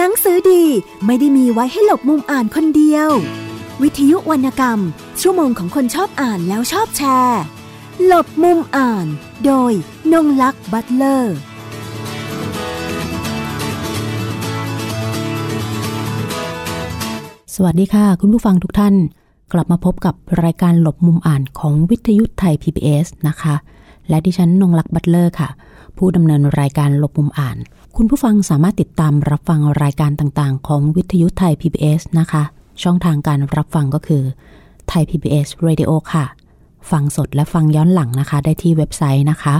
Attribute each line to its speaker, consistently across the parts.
Speaker 1: หนังสือดีไม่ได้มีไว้ให้หลบมุมอ่านคนเดียว วิทยุวรรณกรรม ชั่วโมงของคนชอบอ่านแล้วชอบแชร์ หลบมุมอ่าน โดยนงลักษ์บัตเลอร์
Speaker 2: สวัสดีค่ะ คุณผู้ฟังทุกท่าน กลับมาพบกับรายการหลบมุมอ่านของวิทยุไทย PBS นะคะ และดิฉันนงลักษ์บัตเลอร์ค่ะ ผู้ดำเนินรายการหลบมุมอ่าน คุณผู้ฟังสามารถติดตามรับฟังรายการต่างๆ ของวิทยุไทย PBS นะคะ ช่องทางการรับฟังก็คือไทย PBS Radio ค่ะ ฟังสดและฟังย้อนหลังนะคะ ได้ที่เว็บไซต์นะคะ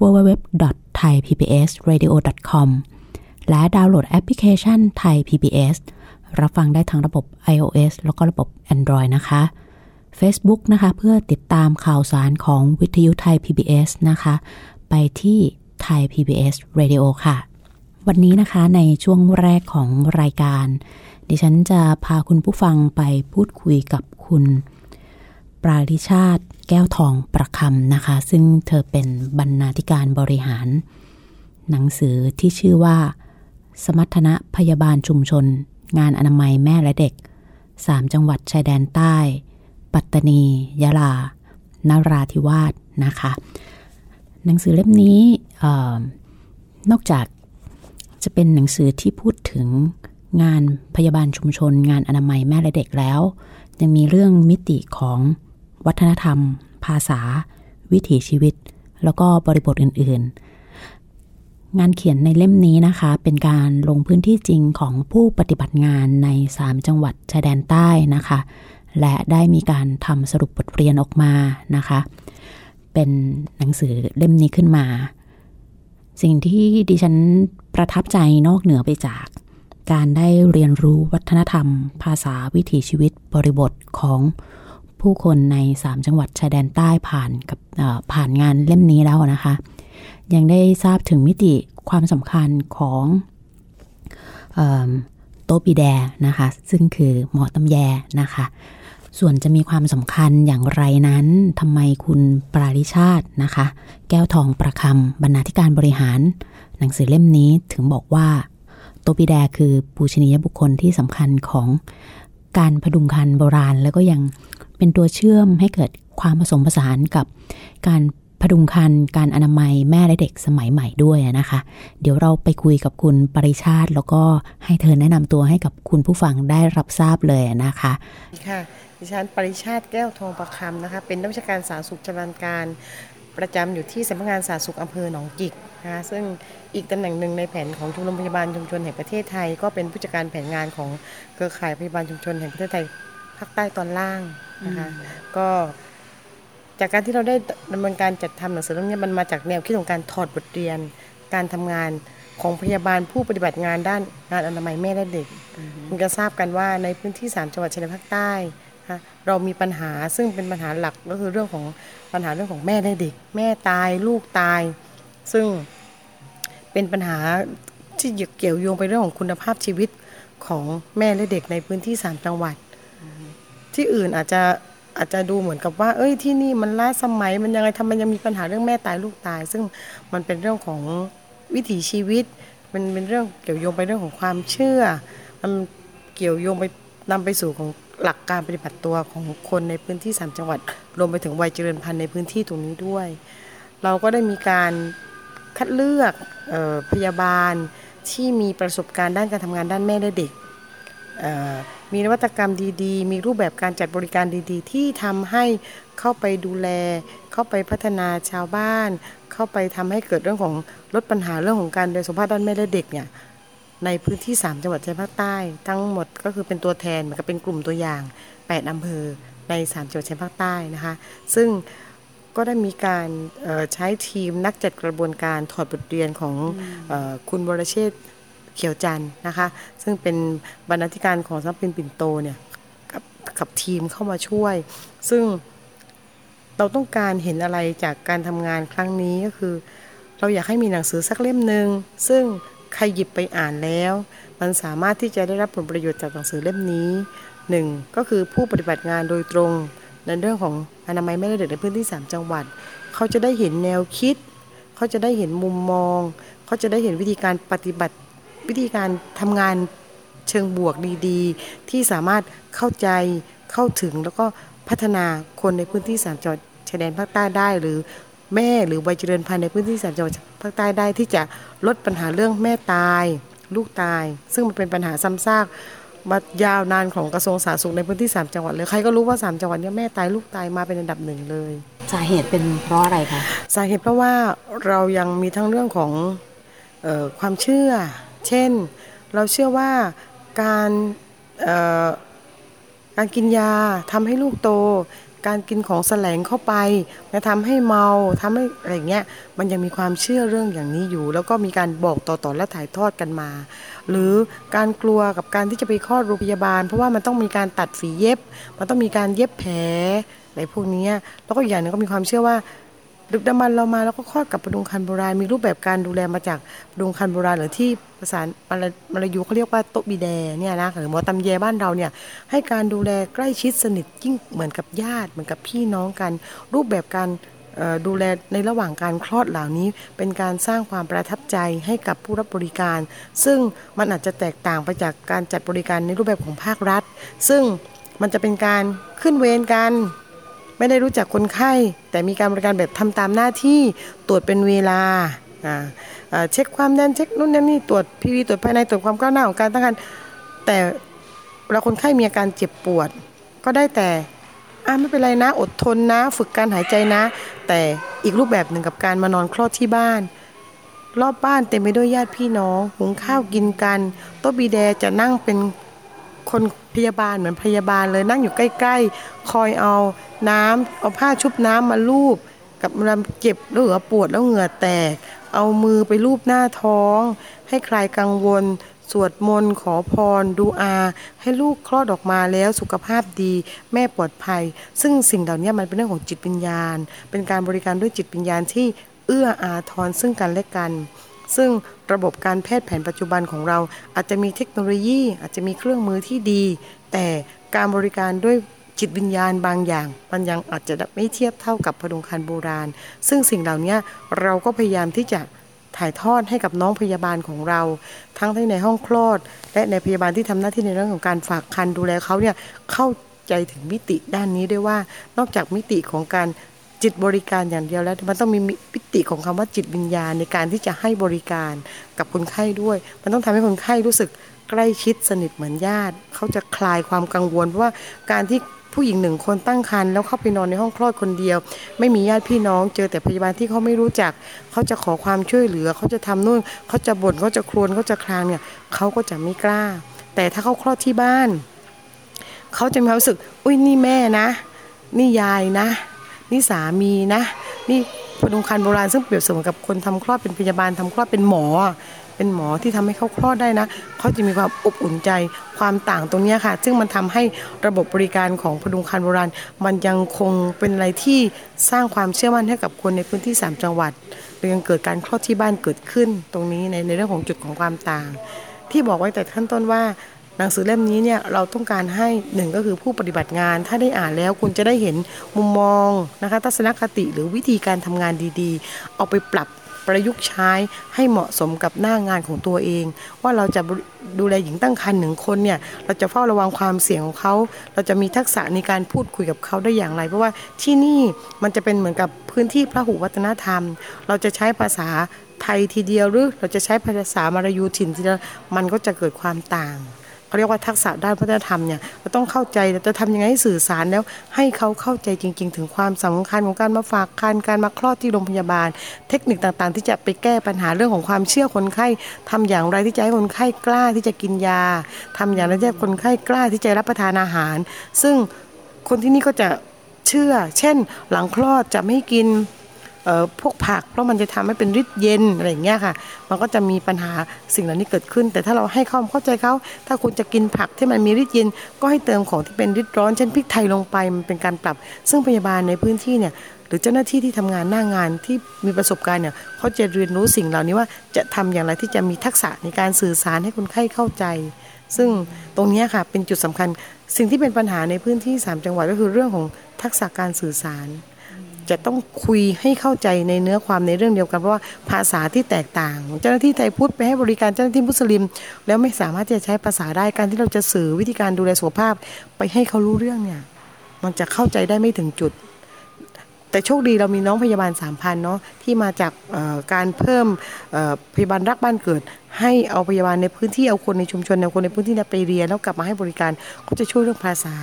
Speaker 2: www.thaipbsradio.com และดาวน์โหลดแอปพลิเคชันไทย PBS รับฟังได้ทั้งระบบ iOS แล้วก็ระบบ Android นะคะ Facebook นะคะ เพื่อติดตามข่าวสารของวิทยุไทย PBS นะคะ ไปที่ ไทย PBS Radio ค่ะ วันนี้นะคะในช่วงแรกของรายการ ดิฉันจะพาคุณผู้ฟังไปพูดคุยกับคุณ ปราริชาติแก้วทองประคำนะคะ ซึ่งเธอเป็นบรรณาธิการบริหาร หนังสือที่ชื่อว่า สมรรถนะพยาบาลชุมชน งานอนามัยแม่และเด็ก 3 จังหวัดชายแดนใต้ ปัตตานี ยะลานาราธิวาสนะคะ หนังสือเล่มนี้นอกจากจะเป็นหนังสือที่พูดถึงงานพยาบาลชุมชน งานอนามัยแม่และเด็กแล้ว ยังมีเรื่องมิติของวัฒนธรรม ภาษา วิถีชีวิต แล้วก็บริบทอื่น ๆ งานเขียนในเล่มนี้นะคะ เป็นการลงพื้นที่จริงของผู้ปฏิบัติงานใน 3 จังหวัดชายแดนใต้นะคะ และได้มีการทำสรุปบทเรียนออกมานะคะ เป็นหนังสือเล่มนี้ขึ้นมา สิ่งที่ดิฉันประทับใจนอกเหนือไปจาก การได้เรียนรู้วัฒนธรรม ภาษาวิถีชีวิตบริบทของผู้คนใน 3 จังหวัดชายแดนใต้ผ่านกับผ่านงานเล่มนี้แล้วนะคะ ยังได้ทราบถึงมิติความสำคัญของโตปีแดนะคะ ซึ่งคือหมอตำแยนะคะ ส่วนจะมีความสำคัญอย่างไรนั้นทำไมคุณปราริชาตินะคะ แก้วทองประคำบรรณาธิการบริหาร หนังสือเล่มนี้ถึงบอกว่า โตปีแดคือปูชนียบุคคลที่สำคัญของการพดุงคันโบราณ แล้วก็ยังเป็นตัวเชื่อมให้เกิดความผสมผสานกับการ พดุงคันการอนามัยแม่และเด็กสมัยใหม่ด้วยนะคะ เดี๋ยวเราไปคุยกับคุณปริชาติ แล้วก็ให้เธอแนะนำตัวให้กับคุณผู้ฟังได้รับทราบเลยนะคะ
Speaker 3: ค่ะดิฉันปริชาติแก้วทองประคำนะคะ เป็นนักวิชาการสาธารณสุขชำนาญการ ประจำอยู่ที่สำนักงานสาธารณสุขอำเภอหนองจิกนะคะซึ่งอีกตำแหน่งหนึ่งในแผนของชมรมพยาบาลชุมชนแห่งประเทศไทย ก็เป็นผู้จัดการแผนงานของเครือข่ายพยาบาลชุมชนแห่งประเทศไทยภาคใต้ตอนล่างนะคะก็ จากการที่เราได้ดำเนินการจัดทำหนังสือเล่มนี้มันมาจากแนวคิดของการถอดบทเรียน การทำงานของพยาบาลผู้ปฏิบัติงานด้านงานอนามัยแม่และเด็กมันจะทราบกันว่าในพื้นที่ 3 จังหวัดชายแดนภาคใต้เรามีปัญหาซึ่งเป็นปัญหาหลักก็คือเรื่องของปัญหาเรื่องของแม่และเด็ก แม่ตายลูกตาย ซึ่งเป็นปัญหาที่เกี่ยวโยงไปเรื่องของคุณภาพชีวิตของแม่และเด็กในพื้นที่ 3 จังหวัด ที่อื่นอาจจะ อาจจะดูเหมือนกับว่า เอ้ยที่นี่มันล้าสมัยมันยังไงทำไมยังมีปัญหาเรื่องแม่ตายลูกตาย ซึ่งมันเป็นเรื่องของวิถีชีวิต มันเป็นเรื่องเกี่ยวโยงไปเรื่องของความเชื่อ มันเกี่ยวโยงไปนำไปสู่ของหลักการปฏิบัติตัวของคนในพื้นที่สามจังหวัด รวมไปถึงวัยเจริญพันธุ์ในพื้นที่ตรงนี้ด้วย เราก็ได้มีการคัดเลือกออพยาบาลที่มีประสบการณ์ด้านการทำงานด้านแม่และเด็ก มีนวัตกรรมดีๆ มีรูปแบบการจัดบริการดีๆ ที่ทำให้เข้าไปดูแล เข้าไปพัฒนาชาวบ้าน เข้าไปทำให้เกิดเรื่องของลดปัญหาเรื่องของการเดินสุขภาพด้านแม่และเด็กเนี่ยในพื้นที่ 3 จังหวัดชายภาคใต้ ทั้งหมดก็คือเป็นตัวแทนมันก็เป็นกลุ่มตัวอย่าง 8อำเภอใน 3 จังหวัดชายภาคใต้นะคะ ซึ่งก็ได้มีการใช้ทีมนักจัดกระบวนการถอดบทเรียนของอคุณวรเชษ เขียวจันนะคะ ซึ่งเป็นบรรณาธิการของซับปินปินโตเนี่ยกับกับทีมเข้ามาช่วย ซึ่งเราต้องการเห็นอะไรจากการทำงานครั้งนี้ก็คือ เราอยากให้มีหนังสือสักเล่มหนึ่งซึ่งใครหยิบไปอ่านแล้ว มันสามารถที่จะได้รับผลประโยชน์จากหนังสือเล่มนี้หนึ่งก็คือผู้ปฏิบัติงานโดยตรงในเรื่องของอนามัยไม่ได้เด็กในพื้นที่ 3 จังหวัด เขาจะได้เห็นแนวคิด เขาจะได้เห็นมุมมอง เขาจะได้เห็นวิธีการปฏิบัติ วิธีการทำงานเชิงบวกดีๆ ที่สามารถเข้าใจเข้าถึงแล้วก็พัฒนาคนในพื้นที่สามจังหวัดชายแดนภาคใต้ได้ หรือแม่หรือวัยเจริญพันธุ์ในพื้นที่สามจังหวัดภาคใต้ได้ที่จะลดปัญหาเรื่องแม่ตาย ลูกตาย ซึ่งมันเป็นปัญหาซ้ำซากมายาวนานของกระทรวงสาธารณสุขในพื้นที่ 3 จังหวัดเลยใครก็รู้ว่า 3 จังหวัดนี้แม่ตายลูกตายมาเป็นอันดับหนึ่งเลย
Speaker 2: สาเหตุเป็นเพราะอะไรคะ
Speaker 3: สาเหตุเพราะว่าเรายังมีทั้งเรื่องของเออความเชื่อ เช่น เราเชื่อว่าการการกินยาทำให้ลูกโต การกินของแสลงเข้าไปจะทำให้เมาทำให้อะไรเงี้ย มันยังมีความเชื่อเรื่องอย่างนี้อยู่ แล้วก็มีการบอกต่อๆและถ่ายทอดกันมา หรือการกลัวกับการที่จะไปคลอดโรงพยาบาล เพราะว่ามันต้องมีการตัดฝีเย็บ มันต้องมีการเย็บแผลอะไรพวกนี้แล้วก็อีกอย่างนึงก็มีความเชื่อว่า ดึกดำบรรเรามาแล้วก็คลอดกับประดุงคันโบราณมีรูปแบบการดูแลมาจากประดุงคันโบราณหรือที่ภาษามาลายูเขาเรียกว่าโตบีแดเนี่ยนะหรือหมอตำแยบ้านเราเนี่ยให้การดูแลใกล้ชิดสนิทยิ่งเหมือนกับญาติเหมือนกับพี่น้องกัน รูปแบบการดูแลในระหว่างการคลอดเหล่านี้ เป็นการสร้างความประทับใจให้กับผู้รับบริการ ซึ่งมันอาจจะแตกต่างไปจากการจัดบริการในรูปแบบของภาครัฐ ซึ่งมันจะเป็นการขึ้นเวรกัน ไม่ได้รู้จักคนไข้ แต่มีการบริการแบบทำตามหน้าที่ตรวจเป็นเวลาเช็คความแน่นเช็คนู่นนี่ตรวจพีวีตรวจภายในตรวจความก้าวหน้าของการตั้งครรภ์แต่เวลาคนไข้มีอาการเจ็บปวด ก็ได้แต่อ่าไม่เป็นไรนะอดทนนะ ฝึกการหายใจนะ แต่อีกรูปแบบหนึ่งกับการมานอนคลอดที่บ้าน รอบบ้านเต็มไปด้วยญาติพี่น้อง หุงข้าวกินกัน โต๊ะบีแดจะนั่งเป็น คนพยาบาลเหมือนพยาบาลเลยนั่งอยู่ใกล้ ๆ คอยเอาน้ำเอาผ้าชุบน้ำมาลูบกับเวลาเจ็บแล้วเหงื่อปวดแล้วเหงื่อแตก เอามือไปลูบหน้าท้อง ให้คลายกังวล สวดมนต์ขอพร ดูอา ให้ลูกคลอดออกมาแล้วสุขภาพดี แม่ปลอดภัย ซึ่งสิ่งเหล่านี้มันเป็นเรื่องของจิตวิญญาณ เป็นการบริการด้วยจิตวิญญาณที่เอื้ออาทรซึ่งกันและกัน ซึ่งระบบการแพทย์แผนปัจจุบันของเราอาจจะมีเทคโนโลยี อาจจะมีเครื่องมือที่ดี แต่การบริการด้วยจิตวิญญาณบางอย่าง มันยังอาจจะไม่เทียบเท่ากับพดุงคันโบราณ ซึ่งสิ่งเหล่านี้เราก็พยายามที่จะถ่ายทอดให้กับน้องพยาบาลของเรา ทั้งที่ในห้องคลอด และในพยาบาลที่ทำหน้าที่ในเรื่องของการฝากคันดูแลเขาเนี่ยเข้าใจถึงมิติด้านนี้ด้วยว่า นอกจากมิติของการ จิตบริการอย่างเดียวแล้ว มันต้องมีมิติของคำว่าจิตวิญญาณในการที่จะให้บริการกับคนไข้ด้วย มันต้องทำให้คนไข้รู้สึกใกล้ชิดสนิทเหมือนญาติ เขาจะคลายความกังวล เพราะว่าการที่ผู้หญิงหนึ่งคนตั้งครรภ์แล้วเข้าไปนอนในห้องคลอดคนเดียว ไม่มีญาติพี่น้อง เจอแต่พยาบาลที่เขาไม่รู้จัก เขาจะขอความช่วยเหลือ เขาจะทำนู่น เขาจะบ่นเขาจะครวญเขาจะคลางเนี่ยเขาก็จะไม่กล้า แต่ถ้าเขาคลอดที่บ้าน เขาจะมีความรู้สึก อุ้ยนี่แม่นะ นี่ยายนะ นี่สามีนะ นี่พดุงคันโบราณซึ่งเปรียบเสมือนกับคนทำคลอดเป็นพยาบาลทำคลอดเป็นหมอ เป็นหมอที่ทำให้เขาคลอดได้นะเขาจะมีความอบอุ่นใจความต่างตรงนี้ค่ะ ซึ่งมันทำให้ระบบบริการของพดุงคันโบราณ มันยังคงเป็นอะไรที่สร้างความเชื่อมั่นให้กับคนในพื้นที่ 3 จังหวัดเรยังเกิดการคลอดที่บ้านเกิดขึ้นตรงนี้ในในเรื่องของจุดของความต่าง ที่บอกไว้แต่ขั้นต้นว่า หนังสือเล่มนี้เนี่ยเราต้องการให้หนึ่งก็คือผู้ปฏิบัติงาน ถ้าได้อ่านแล้วคุณจะได้เห็นมุมมองนะคะทัศนคติหรือวิธีการทำงานดีๆ เอาไปปรับประยุกต์ใช้ให้เหมาะสมกับหน้างานของตัวเอง ว่าเราจะดูแลหญิงตั้งครรภ์หนึ่งคนเนี่ยเราจะเฝ้าระวังความเสี่ยงของเขา เราจะมีทักษะในการพูดคุยกับเขาได้อย่างไร เพราะว่าที่นี่มันจะเป็นเหมือนกับพื้นที่พระหูวัฒนธรรม เราจะใช้ภาษาไทยทีเดียวหรือเราจะใช้ภาษามารยูถิ่นทีเดียวมันก็จะเกิดความต่าง เขาเรียกว่าทักษะด้านวัฒนธรรมเนี่ยเราต้องเข้าใจเราจะทำยังไงให้สื่อสารแล้ว ให้เขาเข้าใจจริง ๆ ถึงความสำคัญของการมาฝากคันการมาคลอดที่โรงพยาบาล เทคนิคต่างๆ ที่จะไปแก้ปัญหาเรื่องของความเชื่อคนไข้ทำอย่างไรที่จะให้คนไข้กล้าที่จะกินยาทำอย่างไรที่คนไข้กล้าที่จะรับประทานอาหาร ซึ่งคนที่นี่ก็จะเชื่อ เช่น หลังคลอดจะไม่กิน พวกผัก เพราะมันจะทำให้เป็นฤทธิ์เย็นอะไรอย่างเงี้ยค่ะ มันก็จะมีปัญหาสิ่งเหล่านี้เกิดขึ้น แต่ถ้าเราให้ความเข้าใจเขาถ้าคุณจะกินผักที่มันมีฤทธิ์เย็น ก็ให้เติมของที่เป็นฤทธิ์ร้อนเช่นพริกไทยลงไปมันเป็นการปรับ ซึ่งพยาบาลในพื้นที่เนี่ยหรือเจ้าหน้าที่ที่ทำงานหน้างานที่มีประสบการณ์เนี่ยเขาจะเรียนรู้สิ่งเหล่านี้ว่าจะทำอย่างไรที่จะมีทักษะในการสื่อสารให้คนไข้เข้าใจ ซึ่งตรงนี้ค่ะเป็นจุดสำคัญ สิ่งที่เป็นปัญหาในพื้นที่ 3 จังหวัดก็คือเรื่องของทักษะการสื่อสาร จะต้องคุยให้เข้าใจในเนื้อความในเรื่องเดียวกัน เพราะว่าภาษาที่แตกต่าง เจ้าหน้าที่ไทยพุทธไปให้บริการเจ้าหน้าที่มุสลิม แล้วไม่สามารถที่จะใช้ภาษาได้การที่เราจะสื่อวิธีการดูแลสุขภาพ ไปให้เขารู้เรื่องเนี่ย มันจะเข้าใจได้ไม่ถึงจุด แต่โชคดีเรามีน้องพยาบาลสามพันเนาะที่มาจากการเพิ่มพยาบาลรักบ้านเกิด ให้เอาพยาบาลในพื้นที่เอาคนในชุมชนเอาคนในพื้นที่ไปเรียนแล้วกลับมาให้บริการก็จะช่วยเรื่องภาษา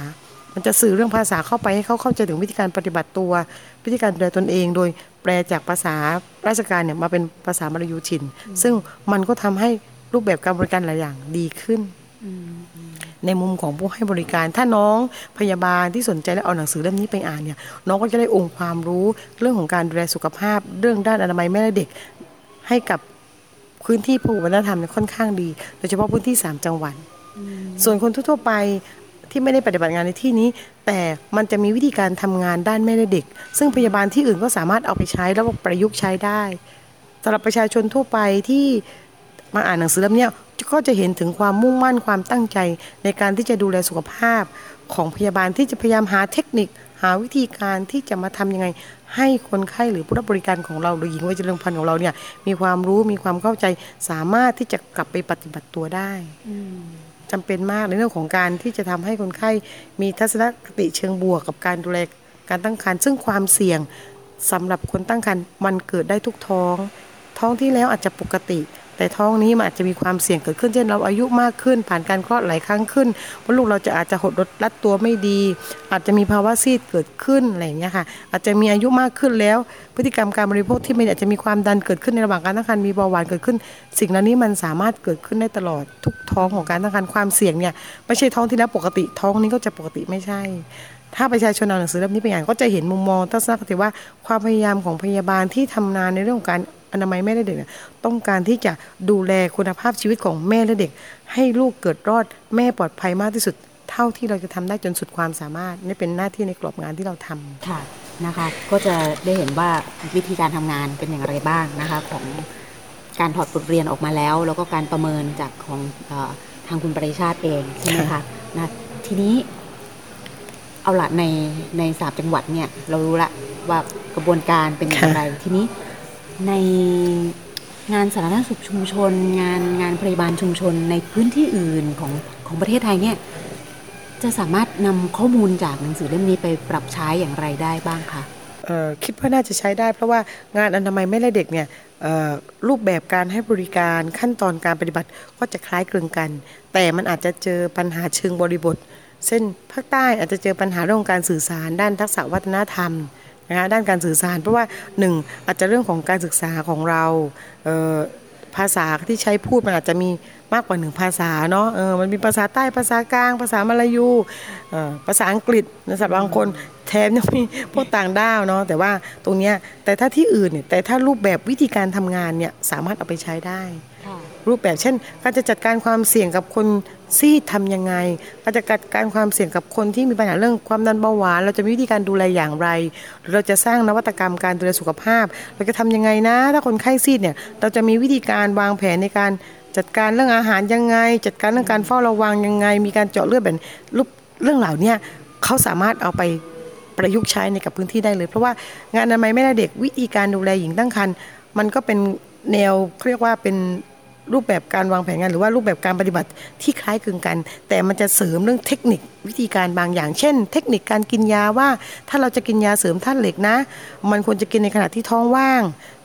Speaker 3: มันจะสื่อเรื่องภาษาเข้าไปให้เขาเข้าใจถึงวิธีการปฏิบัติตัว วิธีการดูแลตนเอง โดยแปลจากภาษาราชการเนี่ยมาเป็นภาษามลายูชิน ซึ่งมันก็ทำให้รูปแบบการบริการหลายอย่างดีขึ้น ในมุมของผู้ให้บริการ ถ้าน้องพยาบาลที่สนใจและเอาหนังสือเล่มนี้ไปอ่านเนี่ยน้องก็จะได้องค์ความรู้เรื่องของการดูแลสุขภาพ เรื่องด้านอนามัยแม่และเด็กให้กับพื้นที่ภูมิวัฒนธรรมค่อนข้างดี โดยเฉพาะพื้นที่ 3 จังหวัด ส่วนคนทั่วไป ที่ไม่ได้ปฏิบัติงานในที่นี้ แต่มันจะมีวิธีการทำงานด้านแม่และเด็ก ซึ่งพยาบาลที่อื่นก็สามารถเอาไปใช้แล้วประยุกต์ใช้ได้สำหรับประชาชนทั่วไปที่มาอ่านหนังสือเล่มนี้ก็จะเห็นถึงความมุ่งมั่นความตั้งใจ ในการที่จะดูแลสุขภาพ ของพยาบาลที่จะพยายามหาเทคนิค หาวิธีการที่จะมาทํำยังไง ให้คนไข้หรือผู้รับบริการของเราหรือหญิงวัยเจริญพันธุ์ของเราเนี่ยมีความรู้มีความเข้าใจสามารถที่จะกลับไปปฏิบัติตัวได้ จำเป็นมากในเรื่องของการที่จะทำให้คนไข้มีทัศนคติเชิงบวกกับการดูแลการตั้งครรภ์ซึ่งความเสี่ยงสำหรับคนตั้งครรภ์มันเกิดได้ทุกท้อง ท้องที่แล้วอาจจะปกติ แต่ท้องนี้มันอาจจะมีความเสี่ยงเกิดขึ้นเช่นเราอายุมากขึ้น ผ่านการคลอดหลายครั้งขึ้นว่าลูกเราจะอาจจะหดรดรัดตัวไม่ดี อาจจะมีภาวะซีดเกิดขึ้นอะไรอย่างเงี้ยค่ะ อาจจะมีอายุมากขึ้นแล้ว พฤติกรรมการบริโภคที่ไม่อาจจะมีความดันเกิดขึ้นในระหว่างการตั้งครรภ์มีเบาหวานเกิดขึ้น สิ่งเหล่านี้มันสามารถเกิดขึ้นได้ตลอดทุกท้องของการตั้งครรภ์ความเสี่ยงเนี่ยไม่ใช่ท้องที่แล้วปกติท้องนี้ก็จะปกติไม่ใช่ ถ้าประชาชนอ่านหนังสือเล่มนี้ไปอ่านก็จะเห็นมุมมองทัศนคติว่าความพยายามของพยาบาลที่ทำงานในเรื่องของการ อนามัยแม่และเด็กต้องการที่จะดูแลคุณภาพชีวิตของแม่และเด็ก ให้ลูกเกิดรอดแม่ปลอดภัยมากที่สุด เท่าที่เราจะทำได้จนสุดความสามารถนี่เป็นหน้าที่ในกรอบงานที่เราทำ
Speaker 2: ค่ะนะคะ ก็จะได้เห็นว่าวิธีการทำงานเป็นอย่างไรบ้างนะคะของการถอดบทเรียนออกมาแล้ว แล้วก็การประเมินจากของอทางคุณปริชาติเองใช่ไหมคะนะทีนี้เอาละในในสามจังหวัดเนี่ยเรารู้ละว่ากระบวนการเป็นอย่างไรทีนี้ ในงานสาธารณสุขชุมชน งานงานพยาบาลชุมชนในพื้นที่อื่นของของประเทศไทยเนี่ยจะสามารถนำข้อมูลจากหนังสือเล่มนี้ไปปรับใช้อย่างไรได้บ้างคะ
Speaker 3: คิดว่าน่าจะใช้ได้ เพราะว่างานอนามัยไม่และเด็กเนี่ยรูปแบบการให้บริการขั้นตอนการปฏิบัติก็จะคล้ายคลึงกัน แต่มันอาจจะเจอปัญหาเชิงบริบท เช่นภาคใต้อาจจะเจอปัญหาเรื่องการสื่อสารด้านทักษะวัฒนธรรม นะคะด้านการสื่อสาร เพราะว่าหนึ่งอาจจะเรื่องของการศึกษาของเราภาษาที่ใช้พูดมันอาจจะมีมากกว่าหนึ่งภาษาเนาะเออมันมีภาษาใต้ภาษากลาง ภาษามลายูภาษาอังกฤษนะสำหรับบางคนแถมยังมีพวกต่างด้าวเนาะแต่ว่าตรงเนี้ยแต่ถ้าที่อื่นเนี่ยแต่ถ้ารูปแบบวิธีการทำงานเนี่ยสามารถเอาไปใช้ได้ รูปแบบเช่น การจะจัดการความเสี่ยงกับคนซีดทำยังไงการจะจัดการความเสี่ยงกับคนที่มีปัญหาเรื่องความดันเบาหวาน เราจะมีวิธีการดูแลอย่างไรเราจะสร้างนวัตกรรมการดูแลสุขภาพ เราจะทำยังไงนะ ถ้าคนไข้ซีดเนี่ย เราจะมีวิธีการวางแผนในการจัดการเรื่องอาหารยังไง จัดการเรื่องการเฝ้าระวังยังไง มีการเจาะเลือดแบบรูปเรื่องเหล่านี้เขาสามารถเอาไปประยุกต์ใช้ในกับพื้นที่ได้เลย เพราะว่างานอนามัยไม่ได้เด็กวิธีการดูแลหญิงตั้งครรภ์มันก็เป็นแนวเรียกว่าเป็น รูปแบบการวางแผนงานหรือว่ารูปแบบการปฏิบัติที่คล้ายคลึงกัน แต่มันจะเสริมเรื่องเทคนิควิธีการบางอย่าง เช่น เทคนิคการกินยาว่า ถ้าเราจะกินยาเสริมธาตุเหล็กนะ มันควรจะกินในขณะที่ท้องว่าง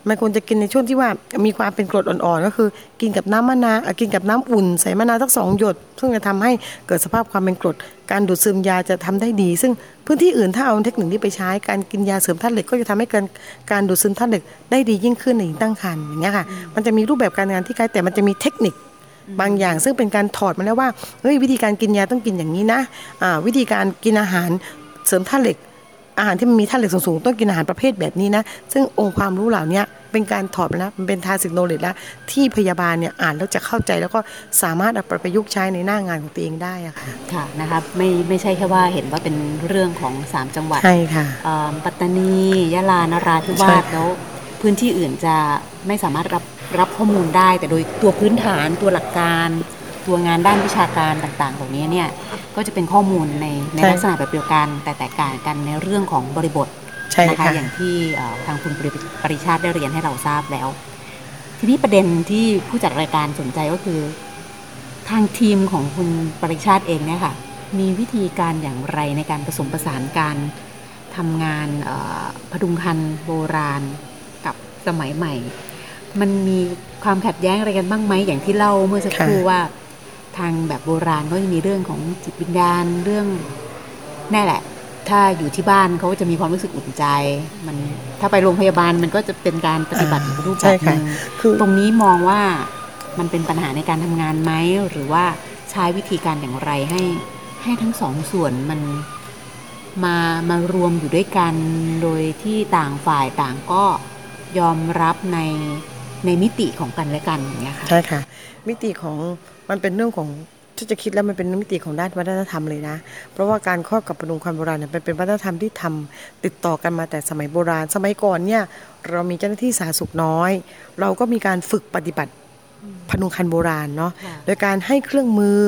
Speaker 3: มันควรจะกินในช่วงที่ว่ามีความเป็นกรดอ่อนๆก็คือ กินกับน้ำมะนาวกินกับน้ำอุ่น ใส่มะนาวสักสองหยด ซึ่งจะทำให้เกิดสภาพความเป็นกรด การดูดซึมยาจะทำได้ดี ซึ่งพื้นที่อื่นถ้าเอาเทคนิคนี้ไปใช้การกินยาเสริมธาตุเหล็กก็จะทำให้การการดูดซึมธาตุเหล็กได้ดียิ่งขึ้นในหญิงตั้งครรภ์อย่างเงี้ยค่ะมันจะมีรูปแบบการงานที่คล้ายแต่มันจะมีเทคนิคบางอย่างซึ่งเป็นการถอดมาแล้วว่าเฮ้ยวิธีการกินยาต้องกินอย่างนี้นะะวิธีการกินอาหารเสริมธาตุเหล็ก อาหารที่มันมีธาตุเหล็กสูงๆต้องกินอาหารประเภทแบบนี้นะ ซึ่งองค์ความรู้เหล่านี้เป็นการถอดแล้วมันเป็นทาสิกโนเลตแล้วที่พยาบาลเนี่ยอ่านแล้วจะเข้าใจแล้วก็สามารถเอาไปประยุกต์ใช้ในหน้างานของตัวเองได้อะค่ะ
Speaker 2: ค่ะนะครับไม่ไม่ใช่แค่ว่าเห็นว่าเป็นเรื่องของ 3 จังหวัด
Speaker 3: ใช่ค่ะ
Speaker 2: ปัตตานียะลานราธิวาสแล้วพื้นที่อื่นจะไม่สามารถรับรับข้อมูลได้ แต่โดยตัวพื้นฐานตัวหลักการ ตัวงานด้านวิชาการต่างๆเหล่านี้เนี่ยก็จะเป็นข้อมูลในในลักษณะแบบเดียวกันแต่แตกต่างกันในเรื่องของบริบทนะคะอย่างที่ทางคุณปริชาติได้เรียนให้เราทราบแล้ว ทีนี้ประเด็นที่ผู้จัดรายการสนใจก็คือ ทางทีมของคุณปริชาติเองเนี่ยค่ะมีวิธีการอย่างไรในการผสมผสานการทำงานพดุงคันโบราณกับสมัยใหม่ มันมีความขัดแย้งอะไรกันบ้างไหมอย่างที่เล่าเมื่อสักครู่ว่า ทางแบบโบราณก็จะมีเรื่องของจิตวิญญาณเรื่องแน่แหละ ถ้าอยู่ที่บ้านเขาก็จะมีความรู้สึกอุ่นใจ มันถ้าไปโรงพยาบาลมันก็จะเป็นการปฏิบัติรูปแบบนึงตรงนี้มองว่ามันเป็นปัญหาในการทำงานไหมหรือว่าใช้วิธีการอย่างไรให้ให้ทั้งสองส่วนมันมามารวมอยู่ด้วยกันโดยที่ต่างฝ่ายต่างก็ยอมรับในในมิติของกันและกันอย่างเงี้ยค่ะ
Speaker 3: ใช่ค่ะ มิติของ มันเป็นเรื่องของถ้าจะคิดแล้วมันเป็นมิติของด้านวัฒนธรรมเลยนะ เพราะว่าการครอบกับประดุงความโบราณเนี่ยเป็นวัฒนธรรมที่ทำติดต่อกันมาแต่สมัยโบราณ สมัยก่อนเนี่ยเรามีเจ้าหน้าที่สาธารณสุขน้อย เราก็มีการฝึกปฏิบัติ พนุงคันโบราณเนาะโดยการให้เครื่องมือ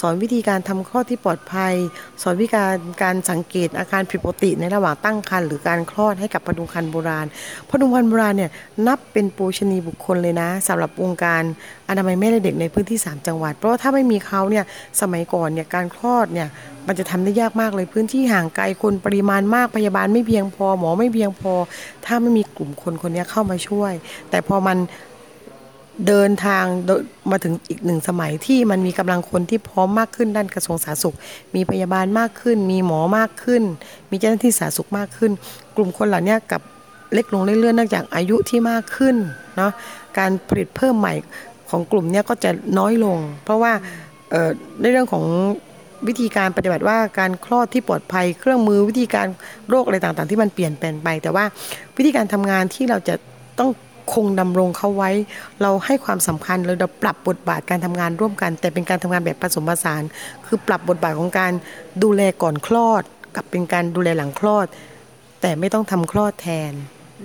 Speaker 3: สอนวิธีการทำคลอดที่ปลอดภัย สอนวิธีการการสังเกตอาการผิดปกติในระหว่างตั้งครรภ์หรือการคลอดให้กับพนุงคันโบราณพนุงคันโบราณเนี่ยนับเป็นปูชนีบุคคลเลยนะสำหรับองค์การอนามัยแม่และเด็กในพื้นที่ 3 จังหวัด เพราะว่าถ้าไม่มีเขาเนี่ยสมัยก่อนเนี่ยการคลอดเนี่ยมันจะทำได้ยากมากเลยพื้นที่ห่างไกลคนปริมาณมากพยาบาลไม่เพียงพอหมอไม่เพียงพอ ถ้าไม่มีกลุ่มคนคนนี้เข้ามาช่วย แต่พอมัน เดินทางมาถึงอีกหนึ่งสมัยที่มันมีกำลังคนที่พร้อมมากขึ้นด้านกระทรวงสาธารณสุข มีพยาบาลมากขึ้น มีหมอมากขึ้น มีเจ้าหน้าที่สาธารณสุขมากขึ้น กลุ่มคนเหล่านี้กับเล็กลงเรื่อยๆเนื่องจากอายุที่มากขึ้นเนาะการผลิตเพิ่มใหม่ของกลุ่มนี้ก็จะน้อยลง เพราะว่าในเรื่องของวิธีการปฏิบัติว่าการคลอดที่ปลอดภัยเครื่องมือวิธีการโรคอะไรต่างๆ ที่มันเปลี่ยนแปลงไป แต่ว่าวิธีการทำงานที่เราจะต้อง คงดำรงเขาไว้ เราให้ความสำคัญเราปรับบทบาทการทำงานร่วมกัน แต่เป็นการทำงานแบบผสมผสาน คือปรับบทบาทของการดูแลก่อนคลอด กับเป็นการดูแลหลังคลอด แต่ไม่ต้องทำคลอดแทน